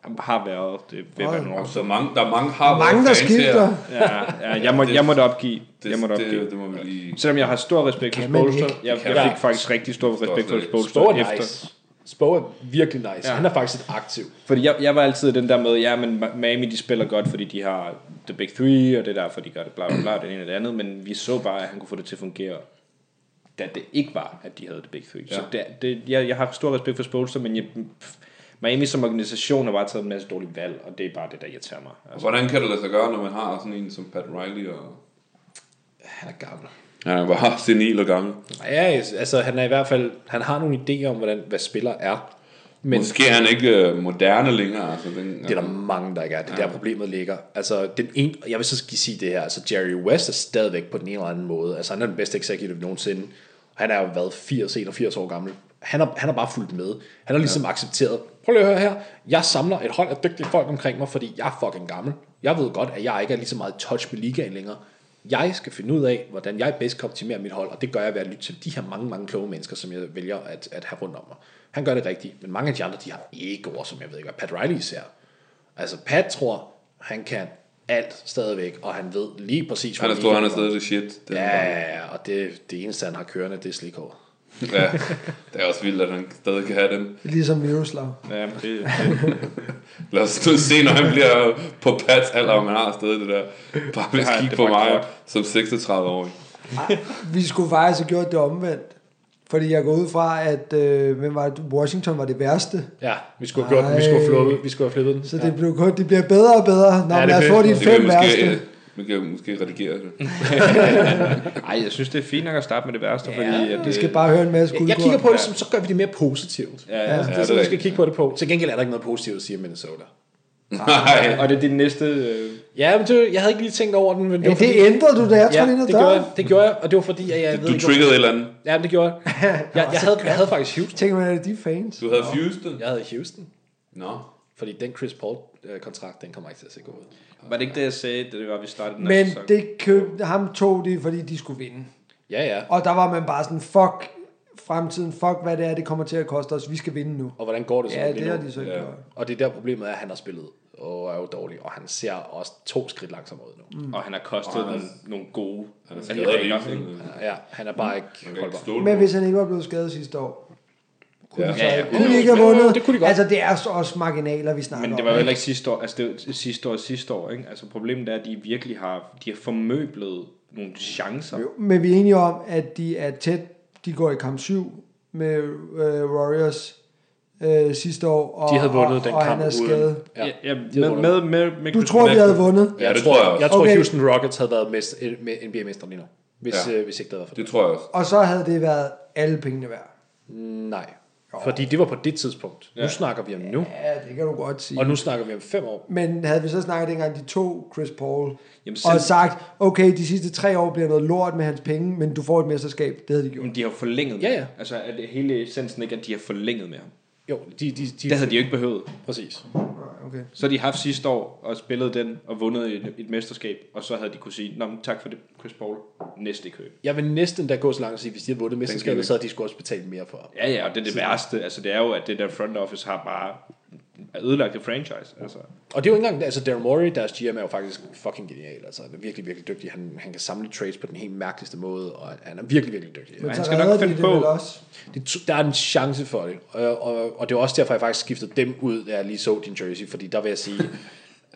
Han har været, det vil være nogle år Så mange, der er mange har Mange, der skifter. Ja, ja jeg, må, jeg måtte opgive. Det, jeg måtte det, opgive. det, det må vi lige... Selvom jeg har stor respekt for Spolster, jeg, jeg fik faktisk rigtig stor respekt for Spolster Spo er efter. nice. Spo er virkelig nice. Ja. Han er faktisk et aktiv. Fordi jeg, jeg var altid den der med, ja, men Miami de spiller godt, fordi de har the big three, og det er derfor, de gør det, bla bla bla, det ene og det andet, men vi så bare, at han kunne få det til at fungere, da det ikke var, at de havde the big three. Ja. Så det, det, jeg, jeg har stor respekt for Spolster, men jeg, Miami som organisation har bare taget en masse dårlige valg, og det er bare det, der irriterer mig. Altså, Hvordan kan det lade sig gøre, når man har sådan en som Pat Riley og... Han er gammel. Han er bare senil og gammel. Ja, altså han er i hvert fald, han har nogle idéer om, hvordan, hvad spiller er. Men Måske er han ikke øh, moderne længere. Altså, den, det er der mange, der ikke er. Det er der problemet ligger. Altså, den ene, jeg vil så skal sige det her, altså Jerry West er stadigvæk på den ene eller anden måde. Altså han er den bedste executive nogensinde. Han er jo været 80, 81 år gammel. Han har, han har bare fulgt med. Han har ligesom ja. accepteret, prøv lige at høre her, jeg samler et hold af dygtige folk omkring mig, fordi jeg er fucking gammel. Jeg ved godt, at jeg ikke er lige så meget touch med ligaen længere. Jeg skal finde ud af, hvordan jeg bedst kan optimere mit hold, og det gør jeg ved at lytte til de her mange, mange kloge mennesker, som jeg vælger at, at have rundt om mig. Han gør det rigtigt, men mange af de andre, de har egoer, som jeg ved ikke, hvad Pat Riley især. Altså Pat tror, han kan alt stadigvæk, og han ved lige præcis, Han er stor, han er stadig det shit. Ja, ja, ja, og det, det eneste, han har kørende, det er slikhår. Ja. Det er også vildt, at han stadig kan have dem. Ligesom Miroslav. ja, det, det, Lad os nu se, når han bliver på Pats alder, om han har stadig det der. Bare hvis kigge på mig godt. som 36-årig. Vi skulle faktisk have gjort det omvendt. Fordi jeg går ud fra, at øh, hvem var det? Washington var det værste. Ja, vi skulle have gjort den, vi skulle have flippet, vi skulle have flippet den. Så det, blev kun, det bliver bedre og bedre. Nå, Ja, ja, lad os få de fem vi måske, vi kan måske redigere det. ej, jeg synes, det er fint nok at starte med det værste, fordi at Vi det, skal bare høre en masse Jeg, guldkorn. jeg kigger på det, som, så gør vi det mere positivt. Ja, ja. det er det er sådan, vi skal kigge på det på. Til gengæld er der ikke noget positivt at sige om Minnesota. Nej. Og det er din næste... Øh, Ja, men det, jeg havde ikke lige tænkt over den, men det Ja, var fordi... det ændrede du, da jeg ja, trådte ind ad det gjorde, jeg, døren. det gjorde jeg, og det var fordi, at jeg ved Du ikke, triggede et eller andet. Ja, det gjorde jeg. Jeg, jeg, havde, jeg havde faktisk Houston. Tænk mig, at de fans. Du havde Houston. Jeg havde Houston, Nå. fordi den Chris Paul-kontrakt, den kommer ikke til at se god ud. Var det ikke det, jeg sagde, det var, vi startede den Men sæson? det køb, ham tog de, fordi de skulle vinde. Ja, ja. Og der var man bare sådan, fuck fremtiden, fuck hvad det er, det kommer til at koste os, vi skal vinde nu. Og hvordan går det så Ja, det nu? har de så ikke Ja. gjort. Og det er der problemet er, at han har spillet og er jo dårlig, og han ser også to skridt langsommere ud nu. Og han har kostet nogle, nogle gode Han er skadet ringer. lige. Ja, han er bare kan ikke holdbar. Men hvis han ikke var blevet skadet sidste år, kunne, Ja. de, så, Ja, ja. kunne de ikke have vundet? det kunne de godt. Altså, det er så også marginaler, vi snakker Men det om. var jo ikke? heller ikke sidste år, altså det var sidste år sidste år, ikke? Altså problemet er, at de virkelig har, de har formøblet nogle chancer. Jo, Men vi er enige om, at de er tæt, de går i kamp 7 med øh, Warriors øh, sidste år. Og, De havde vundet og, den og kamp han er skadet. Ja. Ja, ja, med, med, med, med Du tror, de havde vundet? Ja, det tror jeg også. Jeg tror, Okay. Houston Rockets havde været mest, med NBA-mester lige nu. Hvis, Ja. ja. øh, hvis ikke det havde været for det. Det tror jeg også. Og så havde det været alle pengene værd. Nej. Fordi det var på det tidspunkt. Nu snakker vi om nu. Ja, det kan du godt sige. Og nu snakker vi om fem år. Men havde vi så snakket dengang de to Chris Paul, Jamen selv, og sagt, okay, de sidste tre år bliver noget lort med hans penge, men du får et mesterskab. Det havde de gjort. men de har jo forlænget Ja, med ja. ham. Altså er det hele essensen ikke, at de har forlænget med ham. Jo, de, de, de, Det havde de jo ikke behøvet. Præcis. Okay. Så har de haft sidste år og spillet den og vundet et, et mesterskab, og så havde de kunne sige, Nå, men tak for det, Chris Paul, næste køb. Jeg vil næsten da gå så langt at sige, hvis de havde vundet mesterskabet, så havde de skulle også betalt mere for. Ja, ja, og det er det værste. Altså, det er jo, at det der front office har bare ødelagt det franchise. Altså. Og det er jo ikke engang, altså Daryl Morey, deres GM, er jo faktisk fucking genial. Altså, han er virkelig, virkelig dygtig. Han, han kan samle trades på den helt mærkeligste måde, og han er virkelig, virkelig dygtig. Men han skal nok de finde det på- Også. Det, der er en chance for det, og, og, og det er også derfor, jeg faktisk skiftede dem ud, da jeg lige så din jersey, fordi der vil jeg sige,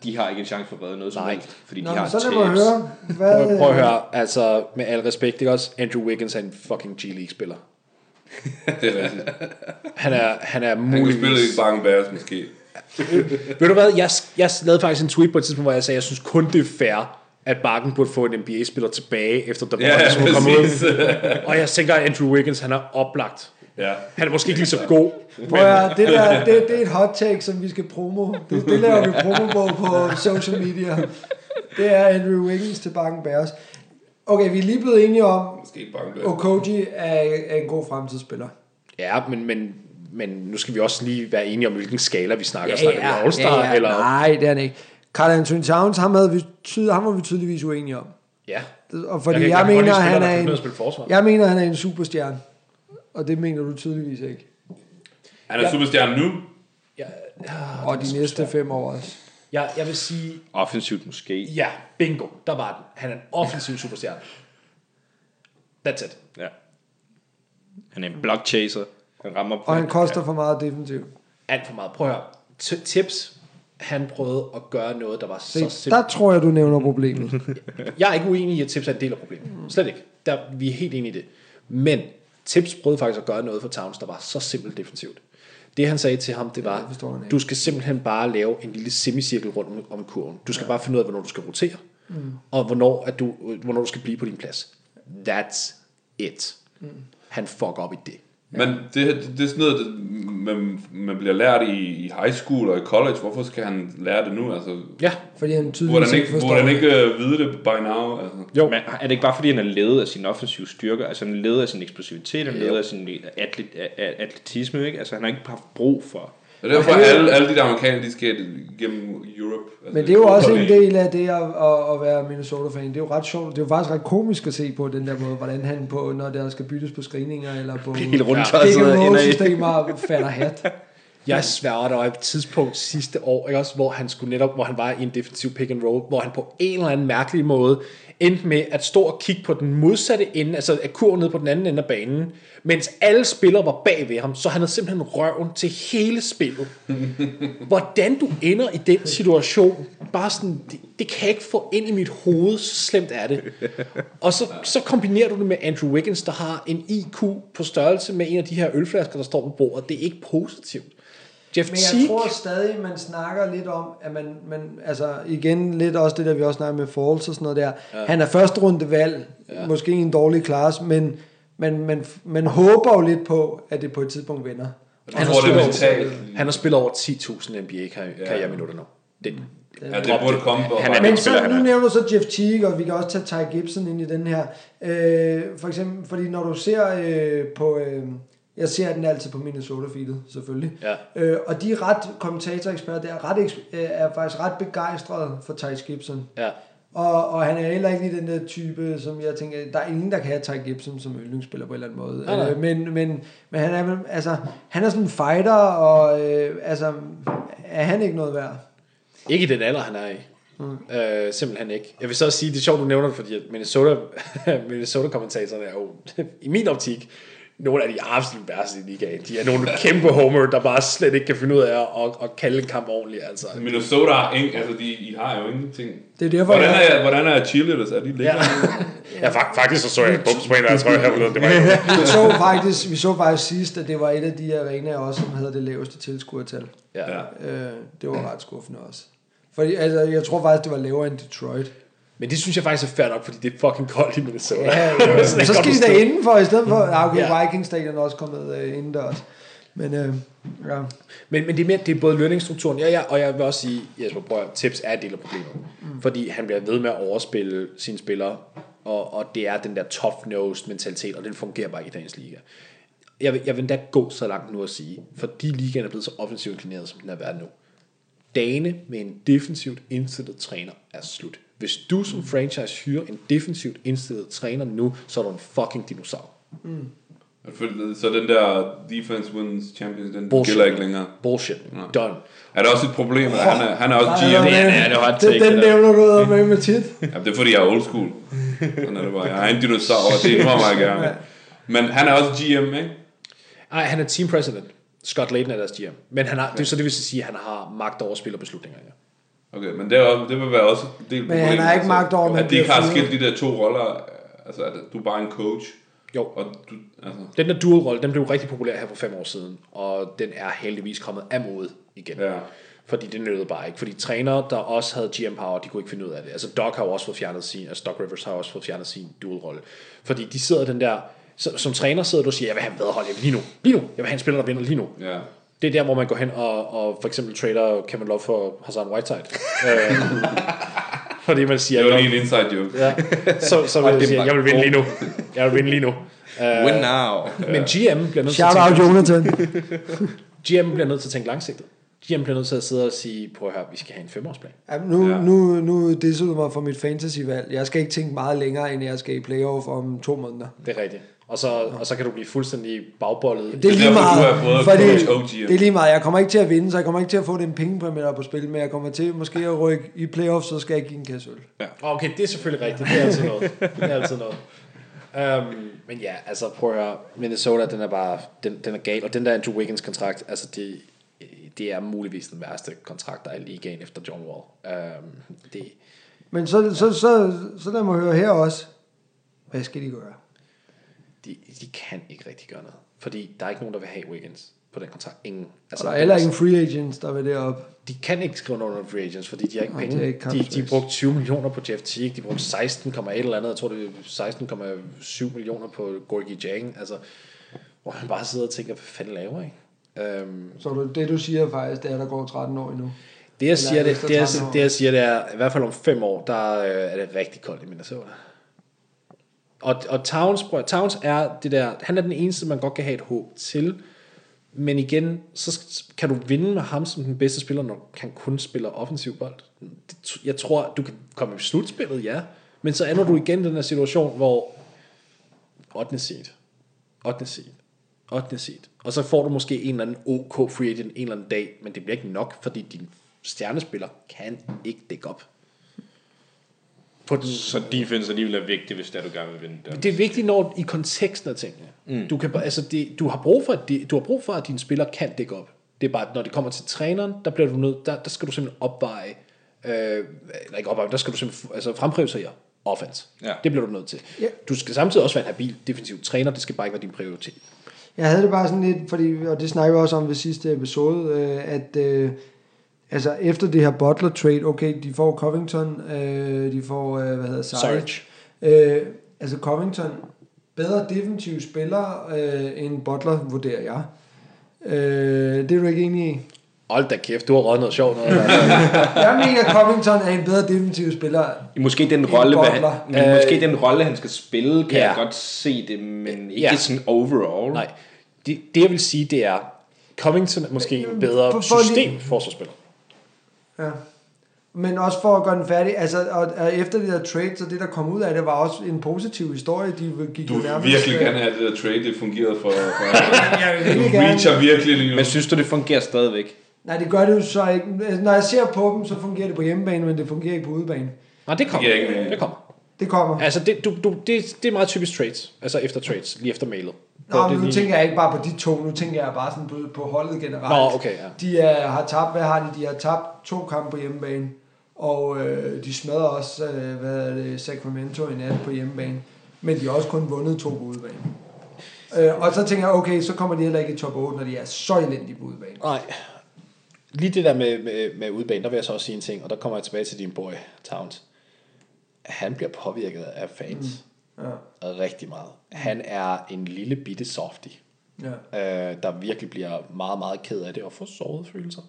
De har ikke en chance for at redde noget som Nej. helst, fordi Nå, de har så lad tabs. høre. prøv, Hvad, prøv at høre, altså med al respekt, ikke også? Andrew Wiggins er en fucking G-League-spiller. Det er rigtigt. Han er, han er Han kunne muligvis... spille i Bang Bears måske. Ved du hvad, jeg, jeg lavede faktisk en tweet på et tidspunkt, hvor jeg sagde, jeg synes kun det er fair, at Bakken burde få en NBA-spiller tilbage, efter der Ja, ja, komme ud. Og jeg tænker, at Andrew Wiggins, han er oplagt. Ja. Han er måske ikke lige så god. prøv at det, der, det, det er et hot take, som vi skal promo. Det, det laver vi promo på på social media. Det er Andrew Wiggins til Bakken Bears. Okay, vi er lige blevet enige om, Måske ikke Bang Bears. Okoji er, er en god fremtidsspiller. Ja, men, men, men nu skal vi også lige være enige om, hvilken skala vi snakker. snakker vi All-Star, ja, ja. eller... Nej, det er han ikke. Carl Anthony Towns, ham, havde vi tyd, ham var vi tydeligvis uenige om. Ja. Og fordi kan- jeg, jeg, godt mener, han er en, jeg mener, han er en superstjerne. Og det mener du tydeligvis ikke. Han er superstjerne nu. Ja, Og de næste fem år også. Jeg, jeg vil sige, Offensivt måske. ja, bingo, der var den. Han er en offensiv superstjerne. That's it. Ja. Han er en block chaser. Han rammer på Og han koster for meget defensivt. Alt for meget. Prøv at høre. T- tips. Han prøvede at gøre noget, der var så Se, simpelt. der tror jeg, du nævner problemet. Jeg er ikke uenig i, at Tips er en del af problemet. Slet ikke. Der, vi er helt enige i det. Men Tips prøvede faktisk at gøre noget for Towns, der var så simpelt defensivt. Det han sagde til ham, det var, du skal simpelthen bare lave en lille semicirkel rundt om, om kurven. Du skal bare finde ud af, hvornår du skal rotere, mm. og hvornår, at du, hvornår du skal blive på din plads. That's it. Mm. Han fuck op i det. Men det, det, det er sådan noget, det, man, man bliver lært i, i high school og i college. Hvorfor skal han lære det nu? Altså, Ja, Fordi han tydeligvis han ikke forstår burde han ikke uh, vide det by now? Altså. jo. Men er det ikke bare fordi, han er ledet af sin offensive styrker? Altså han er ledet af sin eksplosivitet, han er ledet af sin atlet, a- a- atletisme, ikke? Altså han har ikke haft brug for... Og derfor er alle, alle de der amerikanere, de skal igennem Europe. Altså, Men det er jo også en del af det at, at, at være Minnesota-fan. Det er jo ret sjovt. Det er jo faktisk ret komisk at se på den der måde, hvordan han på, når der skal byttes på screeninger eller på Helt rundt pick and roll ender i. systemer falder hat. Jeg sværger, der var et tidspunkt sidste år, ikke også, hvor han skulle netop, hvor han var i en defensiv pick and roll, hvor han på en eller anden mærkelig måde endte med at stå og kigge på den modsatte ende, altså af kurven nede på den anden ende af banen, mens alle spillere var bag ved ham, så han havde simpelthen røven til hele spillet. Hvordan du ender i den situation, bare sådan, det, det kan jeg ikke få ind i mit hoved, så slemt er det. Og så, så kombinerer du det med Andrew Wiggins, der har en IQ på størrelse med en af de her ølflasker, der står på bordet. Det er ikke positivt. Jeff Men jeg Teague, tror stadig, man snakker lidt om, at man, man altså igen lidt også det der, vi også snakker med Falls og sådan noget der. Ja. Han er første runde valg, ja. måske i en dårlig klasse, men man, man, man håber jo lidt på, at det på et tidspunkt vender. Jeg tror, det er mentalt. han har spillet over 10.000 NBA-karriereminutter nu. Det, Ja, det burde komme. Og Han er Men så, spiller, han nu er. nævner du så Jeff Teague, og vi kan også tage Ty Gibson ind i den her. Øh, for eksempel, fordi når du ser øh, på... Øh, jeg ser den altid på Minnesota-feedet, selvfølgelig. Ja. Øh, og de er ret, kommentatoreksperter, er, ret, øh, er faktisk ret begejstrede for Ty Gibson. Ja. Og, og han er heller ikke lige den der type, som jeg tænker, der er ingen, der kan have Ty Gibson som yndlingsspiller på en eller anden måde. Nej, nej. Øh, men, men, men han er, altså, han er sådan en fighter, og øh, altså, er han ikke noget værd? Ikke i den alder, han er i. Mm. Øh, simpelthen ikke. Jeg vil så også sige, det er sjovt, du nævner det, fordi Minnesota, Minnesota-kommentatorerne er jo, i min optik, nogle af de absolut værste i ligaen. De er nogle kæmpe homer, der bare slet ikke kan finde ud af at, at, at kalde en kamp ordentligt. Altså. Minnesota har ingen, altså de, I har jo ingenting. Det er derfor, Hvordan jeg- er, hvordan er cheerleaders? Er de Ja. lækre? ja, fak- faktisk så så jeg en bums på en af deres trøje her forleden. Det var ikke vi så faktisk, vi så faktisk sidst, at det var et af de arenaer også, som havde det laveste tilskuertal. ja. Ja. Øh, det var ret skuffende også. Fordi, altså, jeg tror faktisk, det var lavere end Detroit. Men det synes jeg faktisk er fair nok, fordi det er fucking koldt i Minnesota. Ja, ja, så jeg skal de da indenfor, i stedet for... Ah, okay, Ja. Vikings stadion er også kommet øh, indendørs. Men øh, ja. Men, men det er mere, det er både lønningsstrukturen, ja, ja, og jeg vil også sige, Jesper, at, tips er en del af problemet. Mm. Fordi han bliver ved med at overspille sine spillere, og, og det er den der tough-nosed mentalitet, og den fungerer bare ikke i dagens liga. Jeg vil, jeg vil endda gå så langt nu at sige, fordi ligaen er blevet så offensivt inklineret, som den er været nu. Dagene med en defensivt indstillet træner er slut. Hvis du som franchise hyrer en defensivt indstillet træner nu, så er du en fucking dinosaur. For- Så den der defense wins champions, den Bullshit. gælder ikke længere. Bullshit. Nej. Done. Er der også et problem? at Han er, han er også Nej, GM. det er- det er- det var et take, den, det nævner du med med tit. Ja, det er fordi, jeg er old school. Sådan er det bare. Jeg er en dinosaur, og det må mig gerne. Men han er også GM, ikke? Nej, han er team president. Scott Layton er deres GM. Men han har, det, så det vil sige, at han har magt over spillerbeslutninger. Ja. Okay, men det, er, det vil være også en del Men han har ikke magt over, han At de ikke har skilt de der to roller. Altså, at du er bare en coach. Jo. Og du, altså, Den der dual-rolle, den blev rigtig populær her for fem år siden, og den er heldigvis kommet af mode igen. Ja. Fordi det nødede bare ikke. Fordi trænere, der også havde GM Power, de kunne ikke finde ud af det. Altså Doc har jo også fået fjernet sin, altså Doc Rivers har også fået fjernet sin dual-rolle. Fordi de sidder den der, som træner sidder du og siger, jeg vil have en bedre hold, jeg vil lige nu, lige nu, jeg vil have en spiller, der vinder lige nu. ja. Det er der, hvor man går hen og, og for eksempel trader Kevin Love for Hassan Whiteside. øh, fordi man siger, Det var lige en inside joke. ja, så, så vil jeg sige, jeg vil vinde lige nu. Jeg vil vinde lige nu. Win now. Men GM bliver nødt til at Shout out tænke, Jonathan. GM bliver nødt til at tænke langsigtet. GM bliver nødt til at sidde og sige, prøv at høre, vi skal have en femårsplan. Ja, nu, Ja. ja. nu, nu disser du mig for mit fantasyvalg. Jeg skal ikke tænke meget længere, end jeg skal i playoff om to måneder. Det er rigtigt. Og så, og så kan du blive fuldstændig bagbollet. Det er lige meget, fordi det er lige meget. Jeg kommer ikke til at vinde, så jeg kommer ikke til at få den pengepræmie, der er på spil, men jeg kommer til måske at rykke i playoff, så skal jeg give en kasse øl. Okay, det er selvfølgelig rigtigt. Det er altid noget. Det er altid noget. Um, men ja, altså prøv at høre. Minnesota, den er bare, den, den er gal. Og den der Andrew Wiggins kontrakt, altså det, det er muligvis den værste kontrakt, der er i ligaen efter John Wall. Um, det, Men så, så, så, så lad mig høre her også. Hvad skal de gøre? De, de kan ikke rigtig gøre noget. Fordi der er ikke nogen, der vil have Wiggins på den kontrakt. Ingen. Altså, der er heller ingen free agents, der vil derop. De kan ikke skrive under free agents, fordi de har ikke Nej, penge. ikke de, de brugte 20 millioner på Jeff Teague, de brugte 16,1 eller andet, jeg tror det er 16,7 millioner på Gorgie Jang, altså, hvor man bare sidder og tænker, hvad fanden laver I? Um, Så det du siger faktisk, det er, at der går 13 år endnu. det, jeg siger, det, det, jeg, 13 år. det, jeg siger, det er, i hvert fald om fem år, der øh, er det rigtig koldt i Minnesota. Og, og Towns, prøv, Towns er det der, han er den eneste, man godt kan have et håb til, men igen, så kan du vinde med ham som den bedste spiller, når han kun spiller offensiv bold. Det, jeg tror, du kan komme i slutspillet, ja, men så ender du igen i den her situation, hvor 8. seed, 8. seed, 8. seed, og så får du måske en eller anden OK free agent en eller anden dag, men det bliver ikke nok, fordi din stjernespiller kan ikke dække op. På den, Så defense alligevel er vigtigt, hvis det er, du gerne vil vinde den. det er vigtigt når i konteksten af tingene. Mm. Du, kan, bare- altså det, du, har brug for, at de, du har brug for, at dine spillere kan dække op. Det er bare, når det kommer til træneren, der bliver du nødt, der, der skal du simpelthen opveje, øh, eller ikke opveje, der skal du simpelthen altså fremprioritere offense. Ja. Det bliver du nødt til. Ja. Du skal samtidig også være en habil defensiv træner, det skal bare ikke være din prioritet. Jeg havde det bare sådan lidt, fordi, og det snakker vi også om ved sidste episode, øh, at øh, altså efter det her Butler trade, okay, de får Covington, øh, de får, øh, hvad hedder Sarge. Øh, altså Covington, bedre defensiv spiller øh, end Butler, vurderer jeg. Øh, det er du ikke enig i? Hold da kæft, du har røget noget sjovt. Noget, Jeg mener, Covington er en bedre defensiv spiller. Måske den En rolle, hvad han, øh, måske den rolle, han skal spille, kan ja. jeg godt se det, men ikke Ja. sådan overall. Nej, det, det jeg vil sige, det er, Covington er måske en bedre For- for lige- systemforsvarsspiller. Ja. Men også for at gøre den færdig, altså, og, og efter det der trade, så det der kom ud af det, var også en positiv historie. De gik Du vil nærmest, virkelig gerne have, at det der trade, det fungerede for... for Jeg vil du virkelig gerne. reacher virkelig lige nu. Men synes du, det fungerer stadigvæk? Nej, det gør det jo så ikke. Altså, Når jeg ser på dem, så fungerer det på hjemmebane, men det fungerer ikke på udebane. Nej, det kommer. Det giver ikke. Det kommer. Det kommer. Altså, det, du, du, det, det er meget typisk trades. Altså efter trades, lige efter mailet. Nå, men nu lige- tænker jeg ikke bare på de to, nu tænker jeg bare sådan på, på holdet generelt. Nå, okay, ja. De er, har tabt, hvad har de? De har tabt to kampe på hjemmebane, og øh, de smadrer også, øh, hvad er det, Sacramento i nat på hjemmebane. Men de har også kun vundet to på udebane. Øh, og så tænker jeg, okay, så kommer de heller ikke i top 8, når de er så elendige på udebane. Nej. Lige det der med, med, med udbanen, der vil jeg så også sige en ting, og der kommer jeg tilbage til din boy, Towns. Han bliver påvirket af fans. Ja. Rigtig meget. Han er en lille bitte softie, ja. øh, der virkelig bliver meget, meget ked af det og får såret følelser.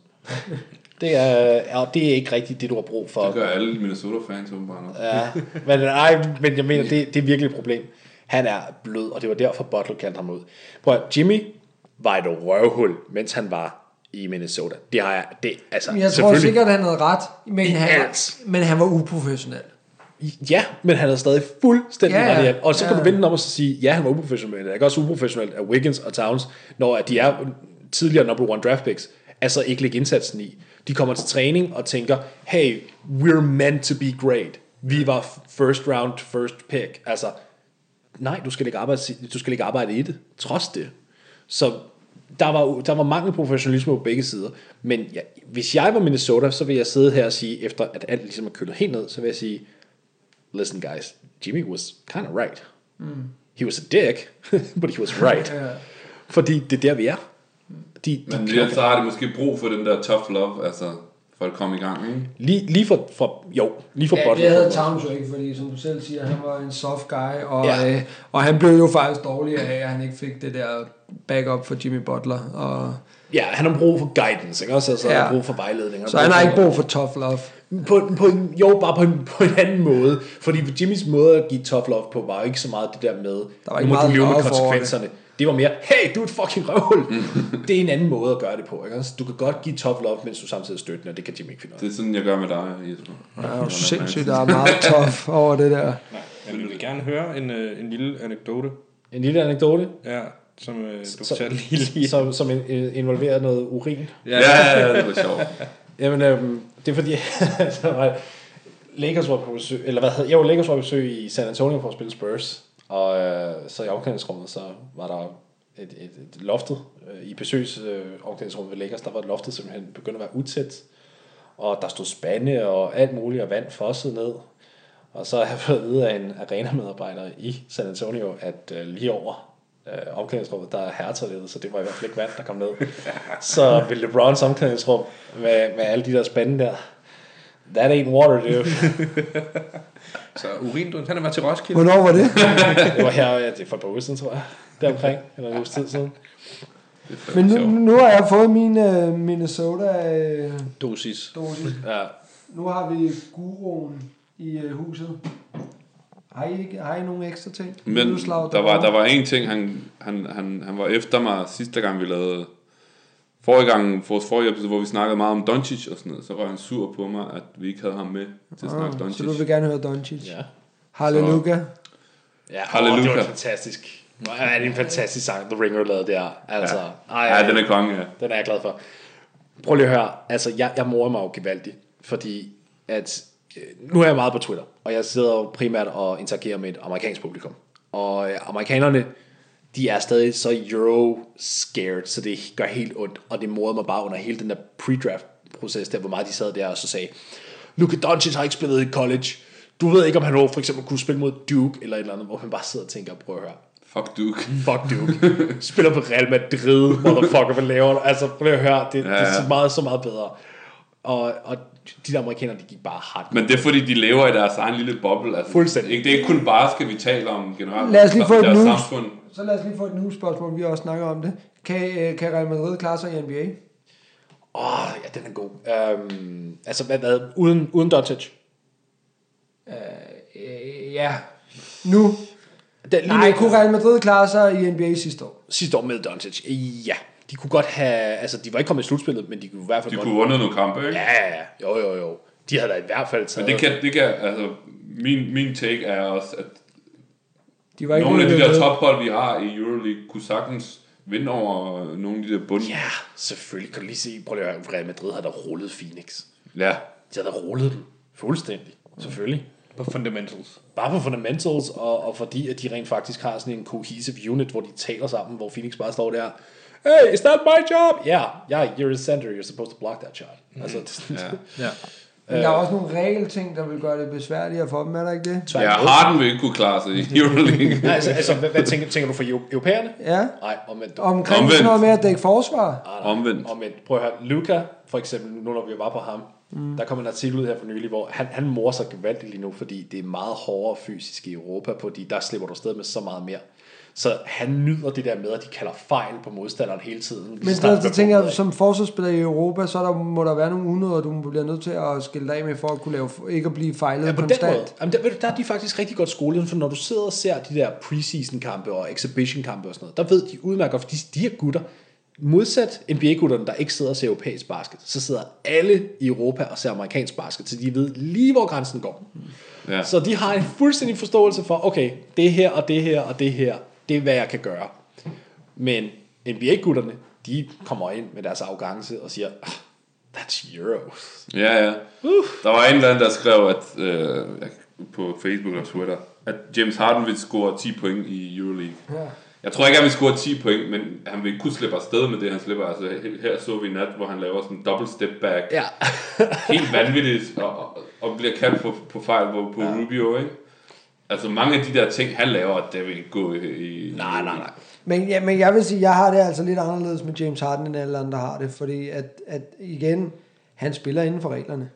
det, er, og det er ikke rigtigt det, du har brug for. Det gør alle Minnesota-fans åbenbart. Ja, men, nej, men jeg mener, det, det er virkelig et problem. Han er blød, og det var derfor Butler kaldte ham ud. Prøv at, Jimmy var et røvhul, mens han var i Minnesota. Det har jeg, det, altså, jeg tror selvfølgelig- sikkert, han havde ret, men I han, alt. men han var uprofessionel. Ja, men han er stadig fuldstændig Ja, ret. Og så kan Ja. du vende den om og sige, ja, han var uprofessionel. Det er også uprofessionelt af Wiggins og Towns, når de er tidligere number one draft picks, altså ikke lægge indsatsen i. De kommer til træning og tænker, hey, we're meant to be great. Vi var first round, first pick. Altså, nej, du skal ikke arbejde, du skal ikke arbejde i det, trods det. Så der var, der var mangel på professionalisme på begge sider. Men ja, hvis jeg var Minnesota, så vil jeg sidde her og sige, efter at alt ligesom er kølet helt ned, så vil jeg sige, listen guys, Jimmy was kind of right. Mm. He was a dick, but he was right. Ja. Fordi det er der, vi er. De, de Men ja, så har de måske brug for den der tough love, altså for at komme i gang, ikke? lige, lige for, for, jo, lige for Ja, Butler. det havde Towns jo ikke, fordi som du selv siger, han var en soft guy, og, Ja. øh, og han blev jo faktisk dårlig af, at han ikke fik det der backup for Jimmy Butler. Og, Ja, han har brug for guidance, ikke også? Altså, ja. han har brug for vejledning. så han har ikke brug for tough love. På, på en, jo, bare på en, på en anden måde. Fordi Jimmys måde at give tough love på, var jo ikke så meget det der med, var nu må du leve med konsekvenserne. Det var mere, hey, du er et fucking røvhul. det er en anden måde at gøre det på. Ikke? også? Du kan godt give tough love, mens du samtidig er støttende, og det kan Jimmy ikke finde ud af. Det er sådan, jeg gør med dig, Jesper. Ja, det er jo sindssygt, der er meget tough over det der. Jeg vil gerne høre en, øh, en lille anekdote, En lille anekdote, ja, som øh, du Så- fortalte lige lige. som, som in- in- involverer noget urin. Ja, ja, ja, det var sjovt. Jamen, øhm, det er fordi, altså, så var Lakers var på besøg, eller hvad hedder, jeg var Lakers var på besøg i San Antonio for at spille Spurs, og øh, så i omklædningsrummet, så var der et, et, et loftet, øh, i besøgs øh, omklædningsrummet ved Lakers, der var loftet simpelthen begyndt at være utæt, og der stod spande og alt muligt, og vand fossede ned, og så har jeg fået at vide af en arena-medarbejder i San Antonio, at øh, lige over øh, omklædningsrummet, der er herretoilettet, så det var i hvert fald ikke vand, der kom ned. så ved LeBrons omklædningsrum, med, med alle de der spande der, that ain't water, dude. Så urinduen, han er været til Roskilde. Hvornår var det? det var her, ja, det er for et par uger siden, tror jeg, deromkring, eller en uges tid siden. Men nu, nu har jeg fået min uh, Minnesota uh, Dosis. dosis. Ja. Nu har vi guruen i uh, huset. Har I, ikke, har I nogle ekstra ting? Men Middleslav, der var, der var en ting, han, han, han, han var efter mig sidste gang, vi lavede forrige gang, vores forrige episode, hvor vi snakkede meget om Doncic og sådan noget, så var han sur på mig, at vi ikke havde ham med til at snakke Ah, så Doncic. du vil gerne høre Doncic. Ja. Halleluja. Ja, Halleluja. Det var fantastisk. Hvor er det en fantastisk sang, The Ringer lavede der. Altså, ja. ej, Ja, den er konge, ja. Den er jeg glad for. Prøv lige at høre. Altså, jeg, jeg morer mig jo gevaldigt, fordi at, nu er jeg meget på Twitter, og jeg sidder jo primært og interagerer med et amerikansk publikum. Og øh, amerikanerne, de er stadig så euro-scared, så det gør helt ondt, og det morede mig bare under hele den der pre-draft-proces, der hvor meget de sad der og så sagde, Luka Doncic har ikke spillet i college, du ved ikke, om han for eksempel kunne spille mod Duke, eller et eller andet, hvor man bare sidder og tænker, prøv at høre, Fuck Duke. Fuck Duke. Spiller på Real Madrid, motherfucker, hvad laver du? Altså, prøv at høre, det, ja, ja. det er så meget, så meget bedre. Og, og de der amerikanere, de gik bare hardt. Men det er fordi, de lever i deres egen lille boble. Altså, Fuldstændig. Ikke, det er ikke kun basket, vi taler om generelt. Lad os lige få et news. samfund. Så lad os lige få et nu spørgsmål, vi har også snakket om det. Kan, øh, kan Real Madrid klare sig i NBA? Åh, den er god. Um, altså, hvad, hvad, uden, uden Doncic? Øh, ja. Nu. Da, lige Nej, nu, kunne Real Madrid klare sig i NBA sidste år? sidste år med Doncic, ja. De kunne godt have, altså de var ikke kommet i slutspillet, men de kunne i hvert fald De godt... kunne vundet nogle kampe, ikke? Ja, ja, ja. Jo, jo, jo. De havde da i hvert fald taget... Men det kan, det kan, altså, min, min take er også, at De var ikke nogle af de der tophold, vi har i Euroleague, kunne sagtens vinde over nogle af de der bund. Ja, selvfølgelig. Kan du lige se, prøv lige at høre, Real Madrid havde da rullet Phoenix. ja. De havde da rullet dem. Fuldstændig. Selvfølgelig. På fundamentals. Bare på fundamentals, og, og fordi at de rent faktisk har sådan en cohesive unit, hvor de taler sammen, hvor Phoenix bare står der, Hey, is that my job? Yeah, yeah, you're a center, you're supposed to block that shot. Altså, ja. Ja. Men der er også nogle regelting, der vil gøre det besværligere for dem, er der ikke det? Ja, Harden vil ikke kunne klare sig i Euroleague. Nej, altså, altså hvad, hvad tænker, tænker du for eu- europæerne? Ja. Nej, omvendt. Omkring Omvendt. sådan noget med at dække forsvar. Omvendt. Omvendt. Prøv at høre, Luca, for eksempel, nu når vi var på ham, mm. der kom en artikel ud her for nylig, hvor han, han morer sig gevaldigt lige nu, fordi det er meget hårdere fysisk i Europa, fordi der slipper du afsted med så meget mere. Så han nyder det der med, at de kalder fejl på modstanderen hele tiden. Men så, så tænker jeg, som forsvarsspiller i Europa, så der, må der være nogle unøder, du bliver nødt til at skille dig af med, for at kunne lave, ikke at blive fejlet Ja, på den konstant. måde. Jamen, der, der er de faktisk rigtig godt skolet, for når du sidder og ser de der preseason kampe og exhibition kampe og sådan noget, der ved de udmærket, godt, for de, de her gutter, modsat NBA-gutterne, der ikke sidder og ser europæisk basket, så sidder alle i Europa og ser amerikansk basket, så de ved lige, hvor grænsen går. Ja. Så de har en fuldstændig forståelse for, okay, det her og det her og det her, det er, hvad jeg kan gøre. Men NBA-gutterne, de kommer ind med deres arrogance og siger, "Ah, that's Euro. Ja, ja. Der var en eller anden, der skrev at, øh, på Facebook og Twitter, at James Harden vil score 10 point i Euroleague. Ja. Jeg tror ikke, han vil score 10 point, men han vil kunne slippe afsted med det, han slipper. Altså, her- så vi i nat, hvor han laver sådan en double step back. Ja. Helt vanvittigt, og, og, og bliver kaldt på, på fejl på, på ja. Rubio, ikke? Altså mange af de der ting, han laver, det vil ikke gå i... Nej, nej, nej. Men, ja, men jeg vil sige, jeg har det altså lidt anderledes med James Harden, end alle andre har det, fordi at, at igen, han spiller inden for reglerne.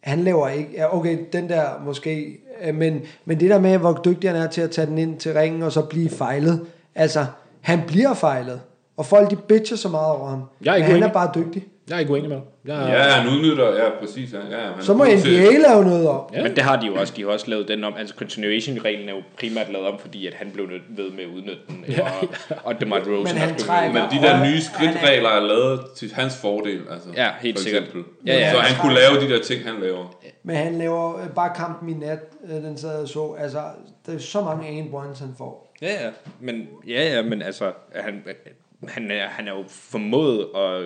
Han laver ikke, ja, okay, den der måske, øh, men, men det der med, hvor dygtig han er til at tage den ind til ringen, og så blive fejlet, altså, han bliver fejlet, og folk de bitcher så meget over ham, Jeg er ikke men han er bare dygtig. Jeg er ikke uenig med dig. Jeg er, Ja, han udnytter, ja, præcis. Ja, ja, han Så må god til- NBA lave noget om. Ja. Men det har de jo også. De har også lavet den om. Altså continuation-reglen er jo primært lavet om, fordi at han blev nødt ved med at udnytte den. Ja, Og, og DeMar DeRozan Men han trækker- Men de der nye skridtregler er lavet til hans fordel, altså. Ja, helt for sikkert. eksempel. Ja, ja. Så han kunne lave de der ting, han laver. Men han laver øh, bare kampen i nat, øh, den sad og så, altså, der er så mange aim points, han får. Ja, ja. Men, ja, ja, men altså, han, han, er, han er jo formået at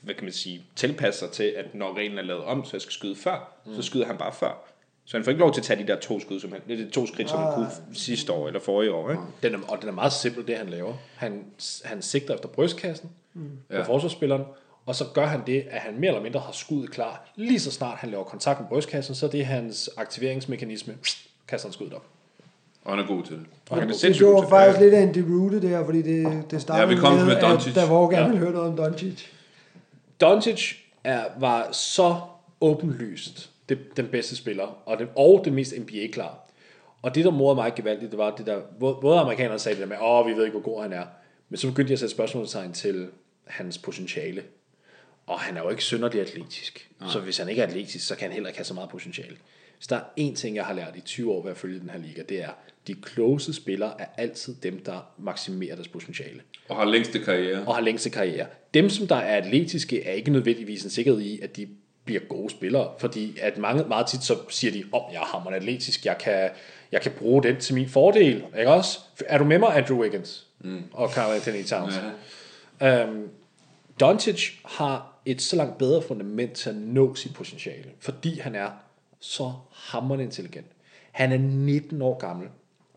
hvad kan man sige, tilpasse sig til, at når reglen er lavet om, så jeg skal skyde før, mm. så skyder han bare før. Så han får ikke lov til at tage de der to skud, som han, det er de to skridt, som han kunne sidste år eller forrige år. Ikke? Den er, og den er meget simpel, det han laver. Han, han sigter efter brystkassen mm. på Ja. forsvarsspilleren, og så gør han det, at han mere eller mindre har skuddet klar. Lige så snart han laver kontakt med brystkassen, så er det hans aktiveringsmekanisme. Kaster han skuddet op. Og han er god til det. Og han er Det sindssygt gjorde god til faktisk lidt af en deroute der, fordi det, det startede Ja, vi kom med, med at Doncic. der var gerne Ja. ville høre noget om Doncic. Doncic er, var så åbenlyst det, den bedste spiller, og, det, og det mest NBA-klar. Og det, der morede mig gevaldigt, det var det der, både amerikanerne sagde det der med, åh, vi ved ikke, hvor god han er, men så begyndte jeg at sætte spørgsmålstegn til hans potentiale. Og han er jo ikke synderlig atletisk. Nej. Så hvis han ikke er atletisk, så kan han heller ikke have så meget potentiale. Hvis der er én ting, jeg har lært i 20 år ved at følge den her liga, det er, de klogeste spillere er altid dem, der maksimerer deres potentiale Og har længste karriere. og har længste karriere. Dem, som der er atletiske, er ikke nødvendigvis en sikkerhed i, at de bliver gode spillere, fordi at mange, meget tit så siger de, om oh, jeg er atletisk, jeg kan, jeg kan bruge den til min fordel, ikke også? Er du med mig, Andrew Wiggins mm. og Carl Anthony Towns? Ja. Um, Doncic har et så langt bedre fundament til at nå sit potentiale, fordi han er så hammerende intelligent. Han er 19 år gammel.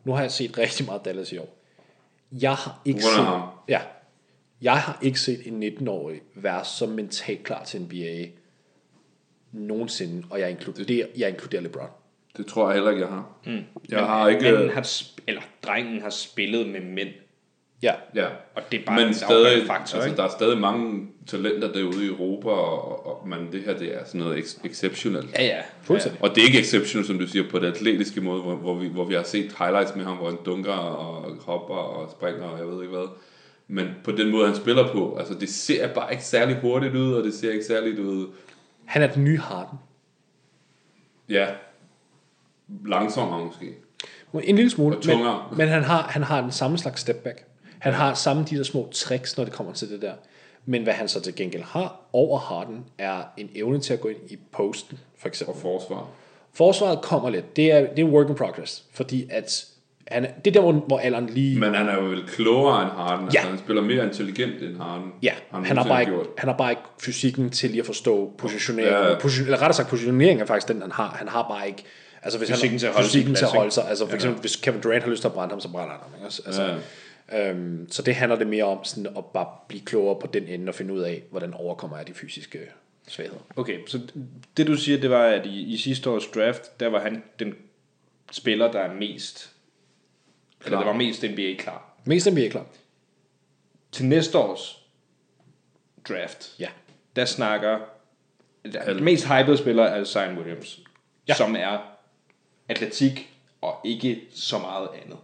Nu har jeg set rigtig meget Dallas i år. Jeg har ikke af set, ja, jeg har ikke set en 19-årig være så mentalt klar til NBA nogensinde, og jeg inkluderer, jeg inkluderer LeBron. Det tror jeg heller ikke, jeg har. Mm. Jeg Men har ikke... Manden har, sp- eller drengen har spillet med mænd. Ja, Ja. Og det er bare Men en stadig, faktor, altså, ikke? der er stadig mange talenter derude i Europa, og, og men det her det er sådan noget ex- exceptionelt. Ja, ja. fuldstændig. Og det er ikke exceptional, som du siger, på det atletiske måde, hvor, hvor, vi, hvor vi har set highlights med ham, hvor han dunker og hopper og springer, og jeg ved ikke hvad. Men på den måde, han spiller på, altså det ser bare ikke særlig hurtigt ud, og det ser ikke særligt ud. Han er den nye Harden. Ja, langsommere måske. En lille smule, men, men han, har, han har den samme slags step back. Han har samme de der små tricks, når det kommer til det der. Men hvad han så til gengæld har over Harden, er en evne til at gå ind i posten, for eksempel. Og forsvar. Forsvaret kommer lidt. Det er, det er work in progress. Fordi at han, det er der, hvor, hvor alderen lige... Men han er jo vel klogere end Harden. Altså, Ja. han spiller mere intelligent end Harden. Ja, han har, bare ikke, gjort. han har bare ikke fysikken til lige at forstå positionering. Ja, Ja, ja. Position, eller rettere sagt, positionering er faktisk den, han har. Han har bare ikke... Altså, hvis Fysikken han, til at holde fysikken til at holde sig. Altså, for eksempel, hvis Kevin Durant har lyst til at brænde ham, så brænder han ham. Ikke? Altså, Ja. Øhm, så det handler det mere om sådan, at bare blive klogere på den ende og finde ud af, hvordan overkommer jeg de fysiske svagheder. Okay, så det du siger, det var, at i, i sidste års draft, der var han den spiller, der er mest, eller der var mest NBA klar. Mest NBA klar. Til næste års draft, Ja. der snakker, der, den mest hypede spiller er Zion Williams, ja. som er atletik og ikke så meget andet.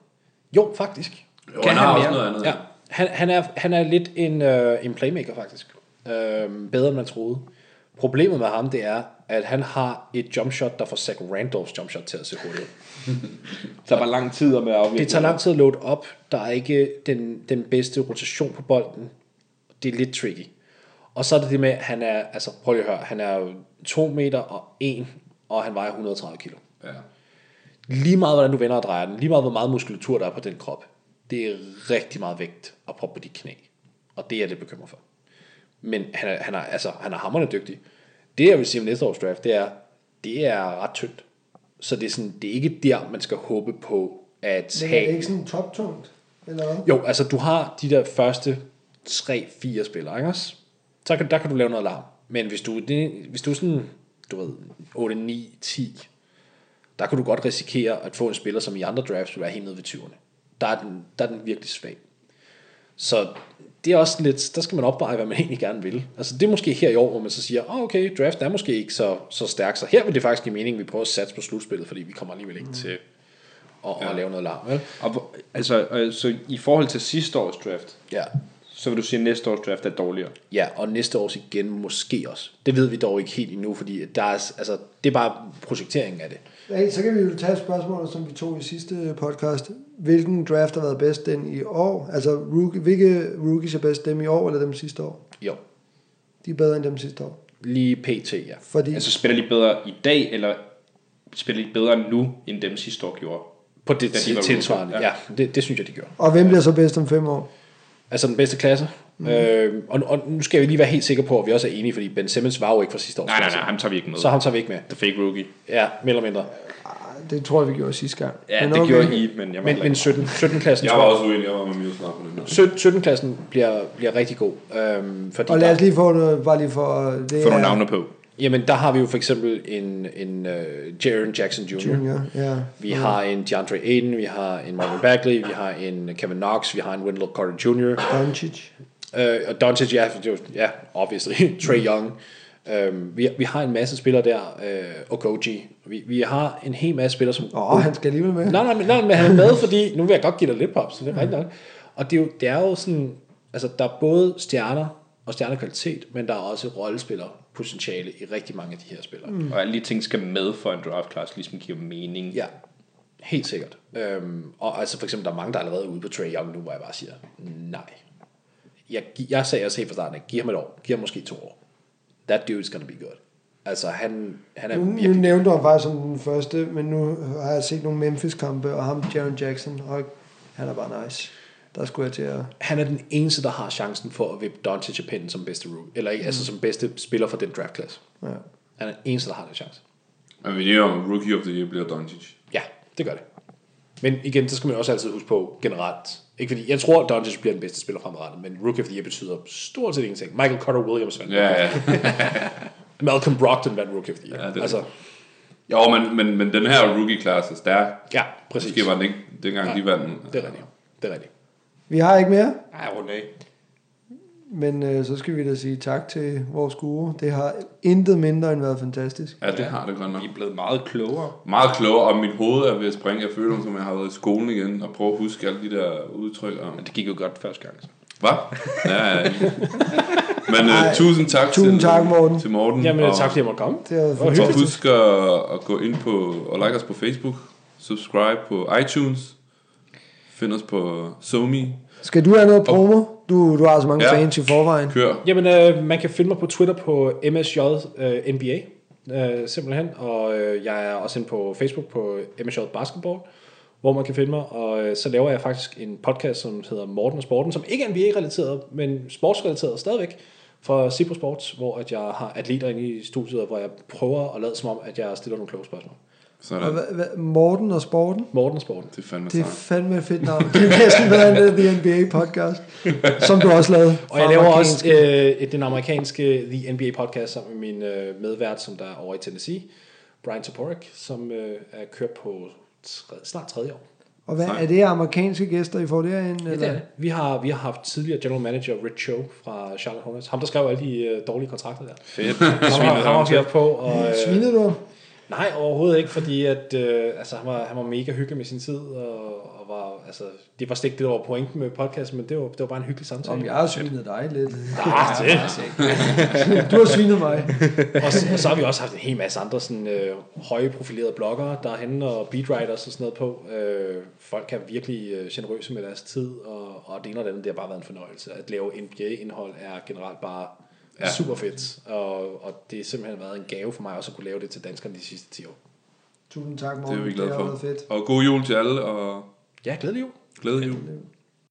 Jo, faktisk. Jo, Kan han har han også mere? noget andet. Ja, han, han, er, han er lidt en, øh, en playmaker faktisk. Øh, bedre end man troede. Problemet med ham, det er, at han har et jumpshot, der får Zach Randolphs jumpshot til at se hurtigt ud. Der var lang tid med at. Det tager lang tid at load op. Der er ikke den, den bedste rotation på bolden. Det er lidt tricky. Og så er det det med, at han er, altså prøv lige at høre, han er jo 2 meter og 1, og han vejer 130 kilo. Ja. Lige meget, hvordan du vender og drejer den, lige meget, hvor meget muskulatur der er på den krop, det er rigtig meget vægt at proppe på dit knæ. Og det er jeg lidt bekymret for. Men han er, han er, altså, han er hammerende dygtig. Det, jeg vil sige om næste års draft, det er, det er ret tyndt. Så det er, sådan, det er ikke der, man skal håbe på at Men er have... det ikke sådan toptungt? Eller hvad? Jo, altså du har de der første 3-4 spillere, ikke også? Så kan, der kan du lave noget larm. Men hvis du, det, hvis du er sådan, du ved, 8, 9, 10, der kan du godt risikere at få en spiller, som i andre drafts vil være helt nede ved 20'erne. Der er den, der er den virkelig svag. Så det er også lidt, der skal man opveje, hvad man egentlig gerne vil. Altså det er måske her i år, hvor man så siger, oh, okay, draft er måske ikke så, så stærk, så her vil det faktisk give mening, at vi prøver at satse på slutspillet, fordi vi kommer alligevel ikke til at, at lave noget larm. Vel? Og, altså, øh, så i forhold til sidste års draft, Ja. så vil du sige, at næste års draft er dårligere. Ja, og næste års igen måske også. Det ved vi dog ikke helt endnu, fordi der er, altså, det er bare projekteringen af det. Hey, så kan vi jo tage spørgsmålet, som vi tog i sidste podcast. Hvilken draft har været bedst den i år? Altså, rookie, hvilke rookies er bedst, dem i år eller dem sidste år? Jo, De er bedre end dem sidste år. lige pt, ja. Fordi, Altså spiller de bedre i dag, eller spiller de bedre nu, end dem sidste år gjorde? På det Da de var tilsvarende, rookie, ja, det, det synes jeg, de gør. og hvem bliver så bedst om fem år? Altså den bedste klasse. Mm. Øh, og, og nu skal vi lige være helt sikre på, at vi også er enige, fordi Ben Simmons var jo ikke fra sidste års Nej, nej, nej, ham tager vi ikke med. Så ham tager vi ikke med. The fake rookie. Ja, mere eller mindre. Det tror jeg, vi gjorde sidste gang. Ja, Men det okay. gjorde I, men jeg Men, men 17, 17 klassen, Jeg var også uenig, jeg var med Milos på den her. 17, 17 klassen bliver, bliver rigtig god. Øhm, fordi Og lad os der, lige få noget, bare lige for... Det Få er nogle navne på. jamen, der har vi jo for eksempel en, en uh, Jaron Jackson Jr. Junior, ja. Vi har en DeAndre Ayton, vi har en Marvin Bagley, vi har en Kevin Knox, vi har en Wendell Carter Jr. Doncic. Øh, og Doncic, ja, er ja, obviously, Trey Young. Øh, vi, vi har en masse spillere der, øh, Okoji. Vi, vi har en hel masse spillere, som... Åh, oh, han skal alligevel med. Nej, nej, men, nej, men han er med, fordi... Nu vil jeg godt give dig lidt pop, så det er rigtigt nok. Og det er, jo, det er jo sådan... Altså, der er både stjerner og stjernekvalitet, men der er også rollespillere potentiale i rigtig mange af de her spillere. Mm. Og alle de ting skal med for en draft class, ligesom giver mening. Ja, helt sikkert. Øhm, og altså for eksempel, der er mange, der er allerede ude på Trey Young nu, hvor jeg bare siger, nej. Jeg, jeg sagde også helt fra starten, at giv ham et år, giv ham måske to år. That dude's gonna be good. Altså han, han er Nu, nu virkelig... nævnte du ham faktisk som den første, men nu har jeg set nogle Memphis-kampe, og ham, Jaron Jackson, og han er bare nice. Der skulle jeg til at... Han er den eneste, der har chancen for at vippe Doncic af pinden som bedste rookie, eller ikke, altså som bedste spiller for den draft class. Ja. Han er den eneste, der har den chance. Men vi er om, Rookie of the Year bliver Doncic. Ja, det gør det. Men igen, så skal man også altid huske på generelt. Ikke fordi, jeg tror, at Doncic bliver den bedste spiller fremadrettet, men Rookie of the Year betyder stort set ingenting. Michael Carter Williams vandt. Ja, ja. Malcolm Brogdon vandt Rookie of the Year. Ja, det er altså, Jo, men, men, men den her rookie-klasse er stærk. ja, præcis. Måske var den ikke, dengang de vandt. Det er rigtigt. Det er rigtigt. Vi har ikke mere, Ej, rundt af. Men øh, så skal vi da sige tak til vores guru. Det har intet mindre end været fantastisk. Ja, det har det godt nok. I er blevet meget klogere. Meget klogere, og mit hoved er ved at springe. Jeg føler, som jeg har været i skolen igen, og prøve at huske alle de der udtryk. Og... Men det gik jo godt første gang. Så. Hvad? Ja, ja. Men uh, tusind tak Tusind til, tak, Morten. til Morten. Jamen, og, tak fordi jeg måtte komme. Det var var og husk at, at gå ind på og like os på Facebook. Subscribe på iTunes. Find os på Somi. Skal du have noget promo? Du, du har så mange Ja. fans i forvejen. Kør. Jamen, øh, man kan finde mig på Twitter på MSJ øh, NBA, øh, simpelthen. Og øh, jeg er også inde på Facebook på MSJ Basketball, hvor man kan finde mig. Og øh, så laver jeg faktisk en podcast, som hedder Morten og Sporten, som ikke er NBA-relateret, men sportsrelateret stadigvæk, fra Cipro Sports, hvor at jeg har atleter inde i studiet, hvor jeg prøver at lade som om, at jeg stiller nogle kloge spørgsmål. Og Sådan. hvad, hvad, Morten og Sporten? Morten og Sporten. Det er fandme Det er fandme et fedt navn. Det er næsten bedre end det The NBA podcast, som du også lavede. Og jeg laver også øh, den amerikanske The NBA podcast sammen med min øh, medvært, som der er over i Tennessee, Brian Toporek, som øh, er kørt på tre, snart tredje år. Og hvad, er det amerikanske gæster, I får derinde? Ja, det er det. Vi har, vi har haft tidligere general manager Rich Cho fra Charlotte Hornets. Ham, der skrev alle de øh, dårlige kontrakter der. Fedt. Ham har vi haft på. Og, øh, Svinede du? Nej, overhovedet ikke, fordi at, øh, altså, han, var, han var mega hyggelig med sin tid, og, og var, altså, det var slet ikke det, der var pointen med podcasten, men det var, det var bare en hyggelig samtale. Om jeg har svinet dig lidt. Ah, det. Du har svinet mig. og, så, og så har vi også haft en hel masse andre sådan, øh, høje profilerede bloggere, der er henne og beatwriters og sådan noget på. Øh, folk er virkelig øh, generøse med deres tid, og, og det ene og det andet, det har bare været en fornøjelse. At lave NBA-indhold er generelt bare ja. Super fedt, og, og det har simpelthen været en gave for mig også at kunne lave det til danskerne de sidste 10 år. Tusind tak, Det Morten. er vi glade har for. været fedt. Og god jul til alle, og Ja, glædelig jul. glædelig jul.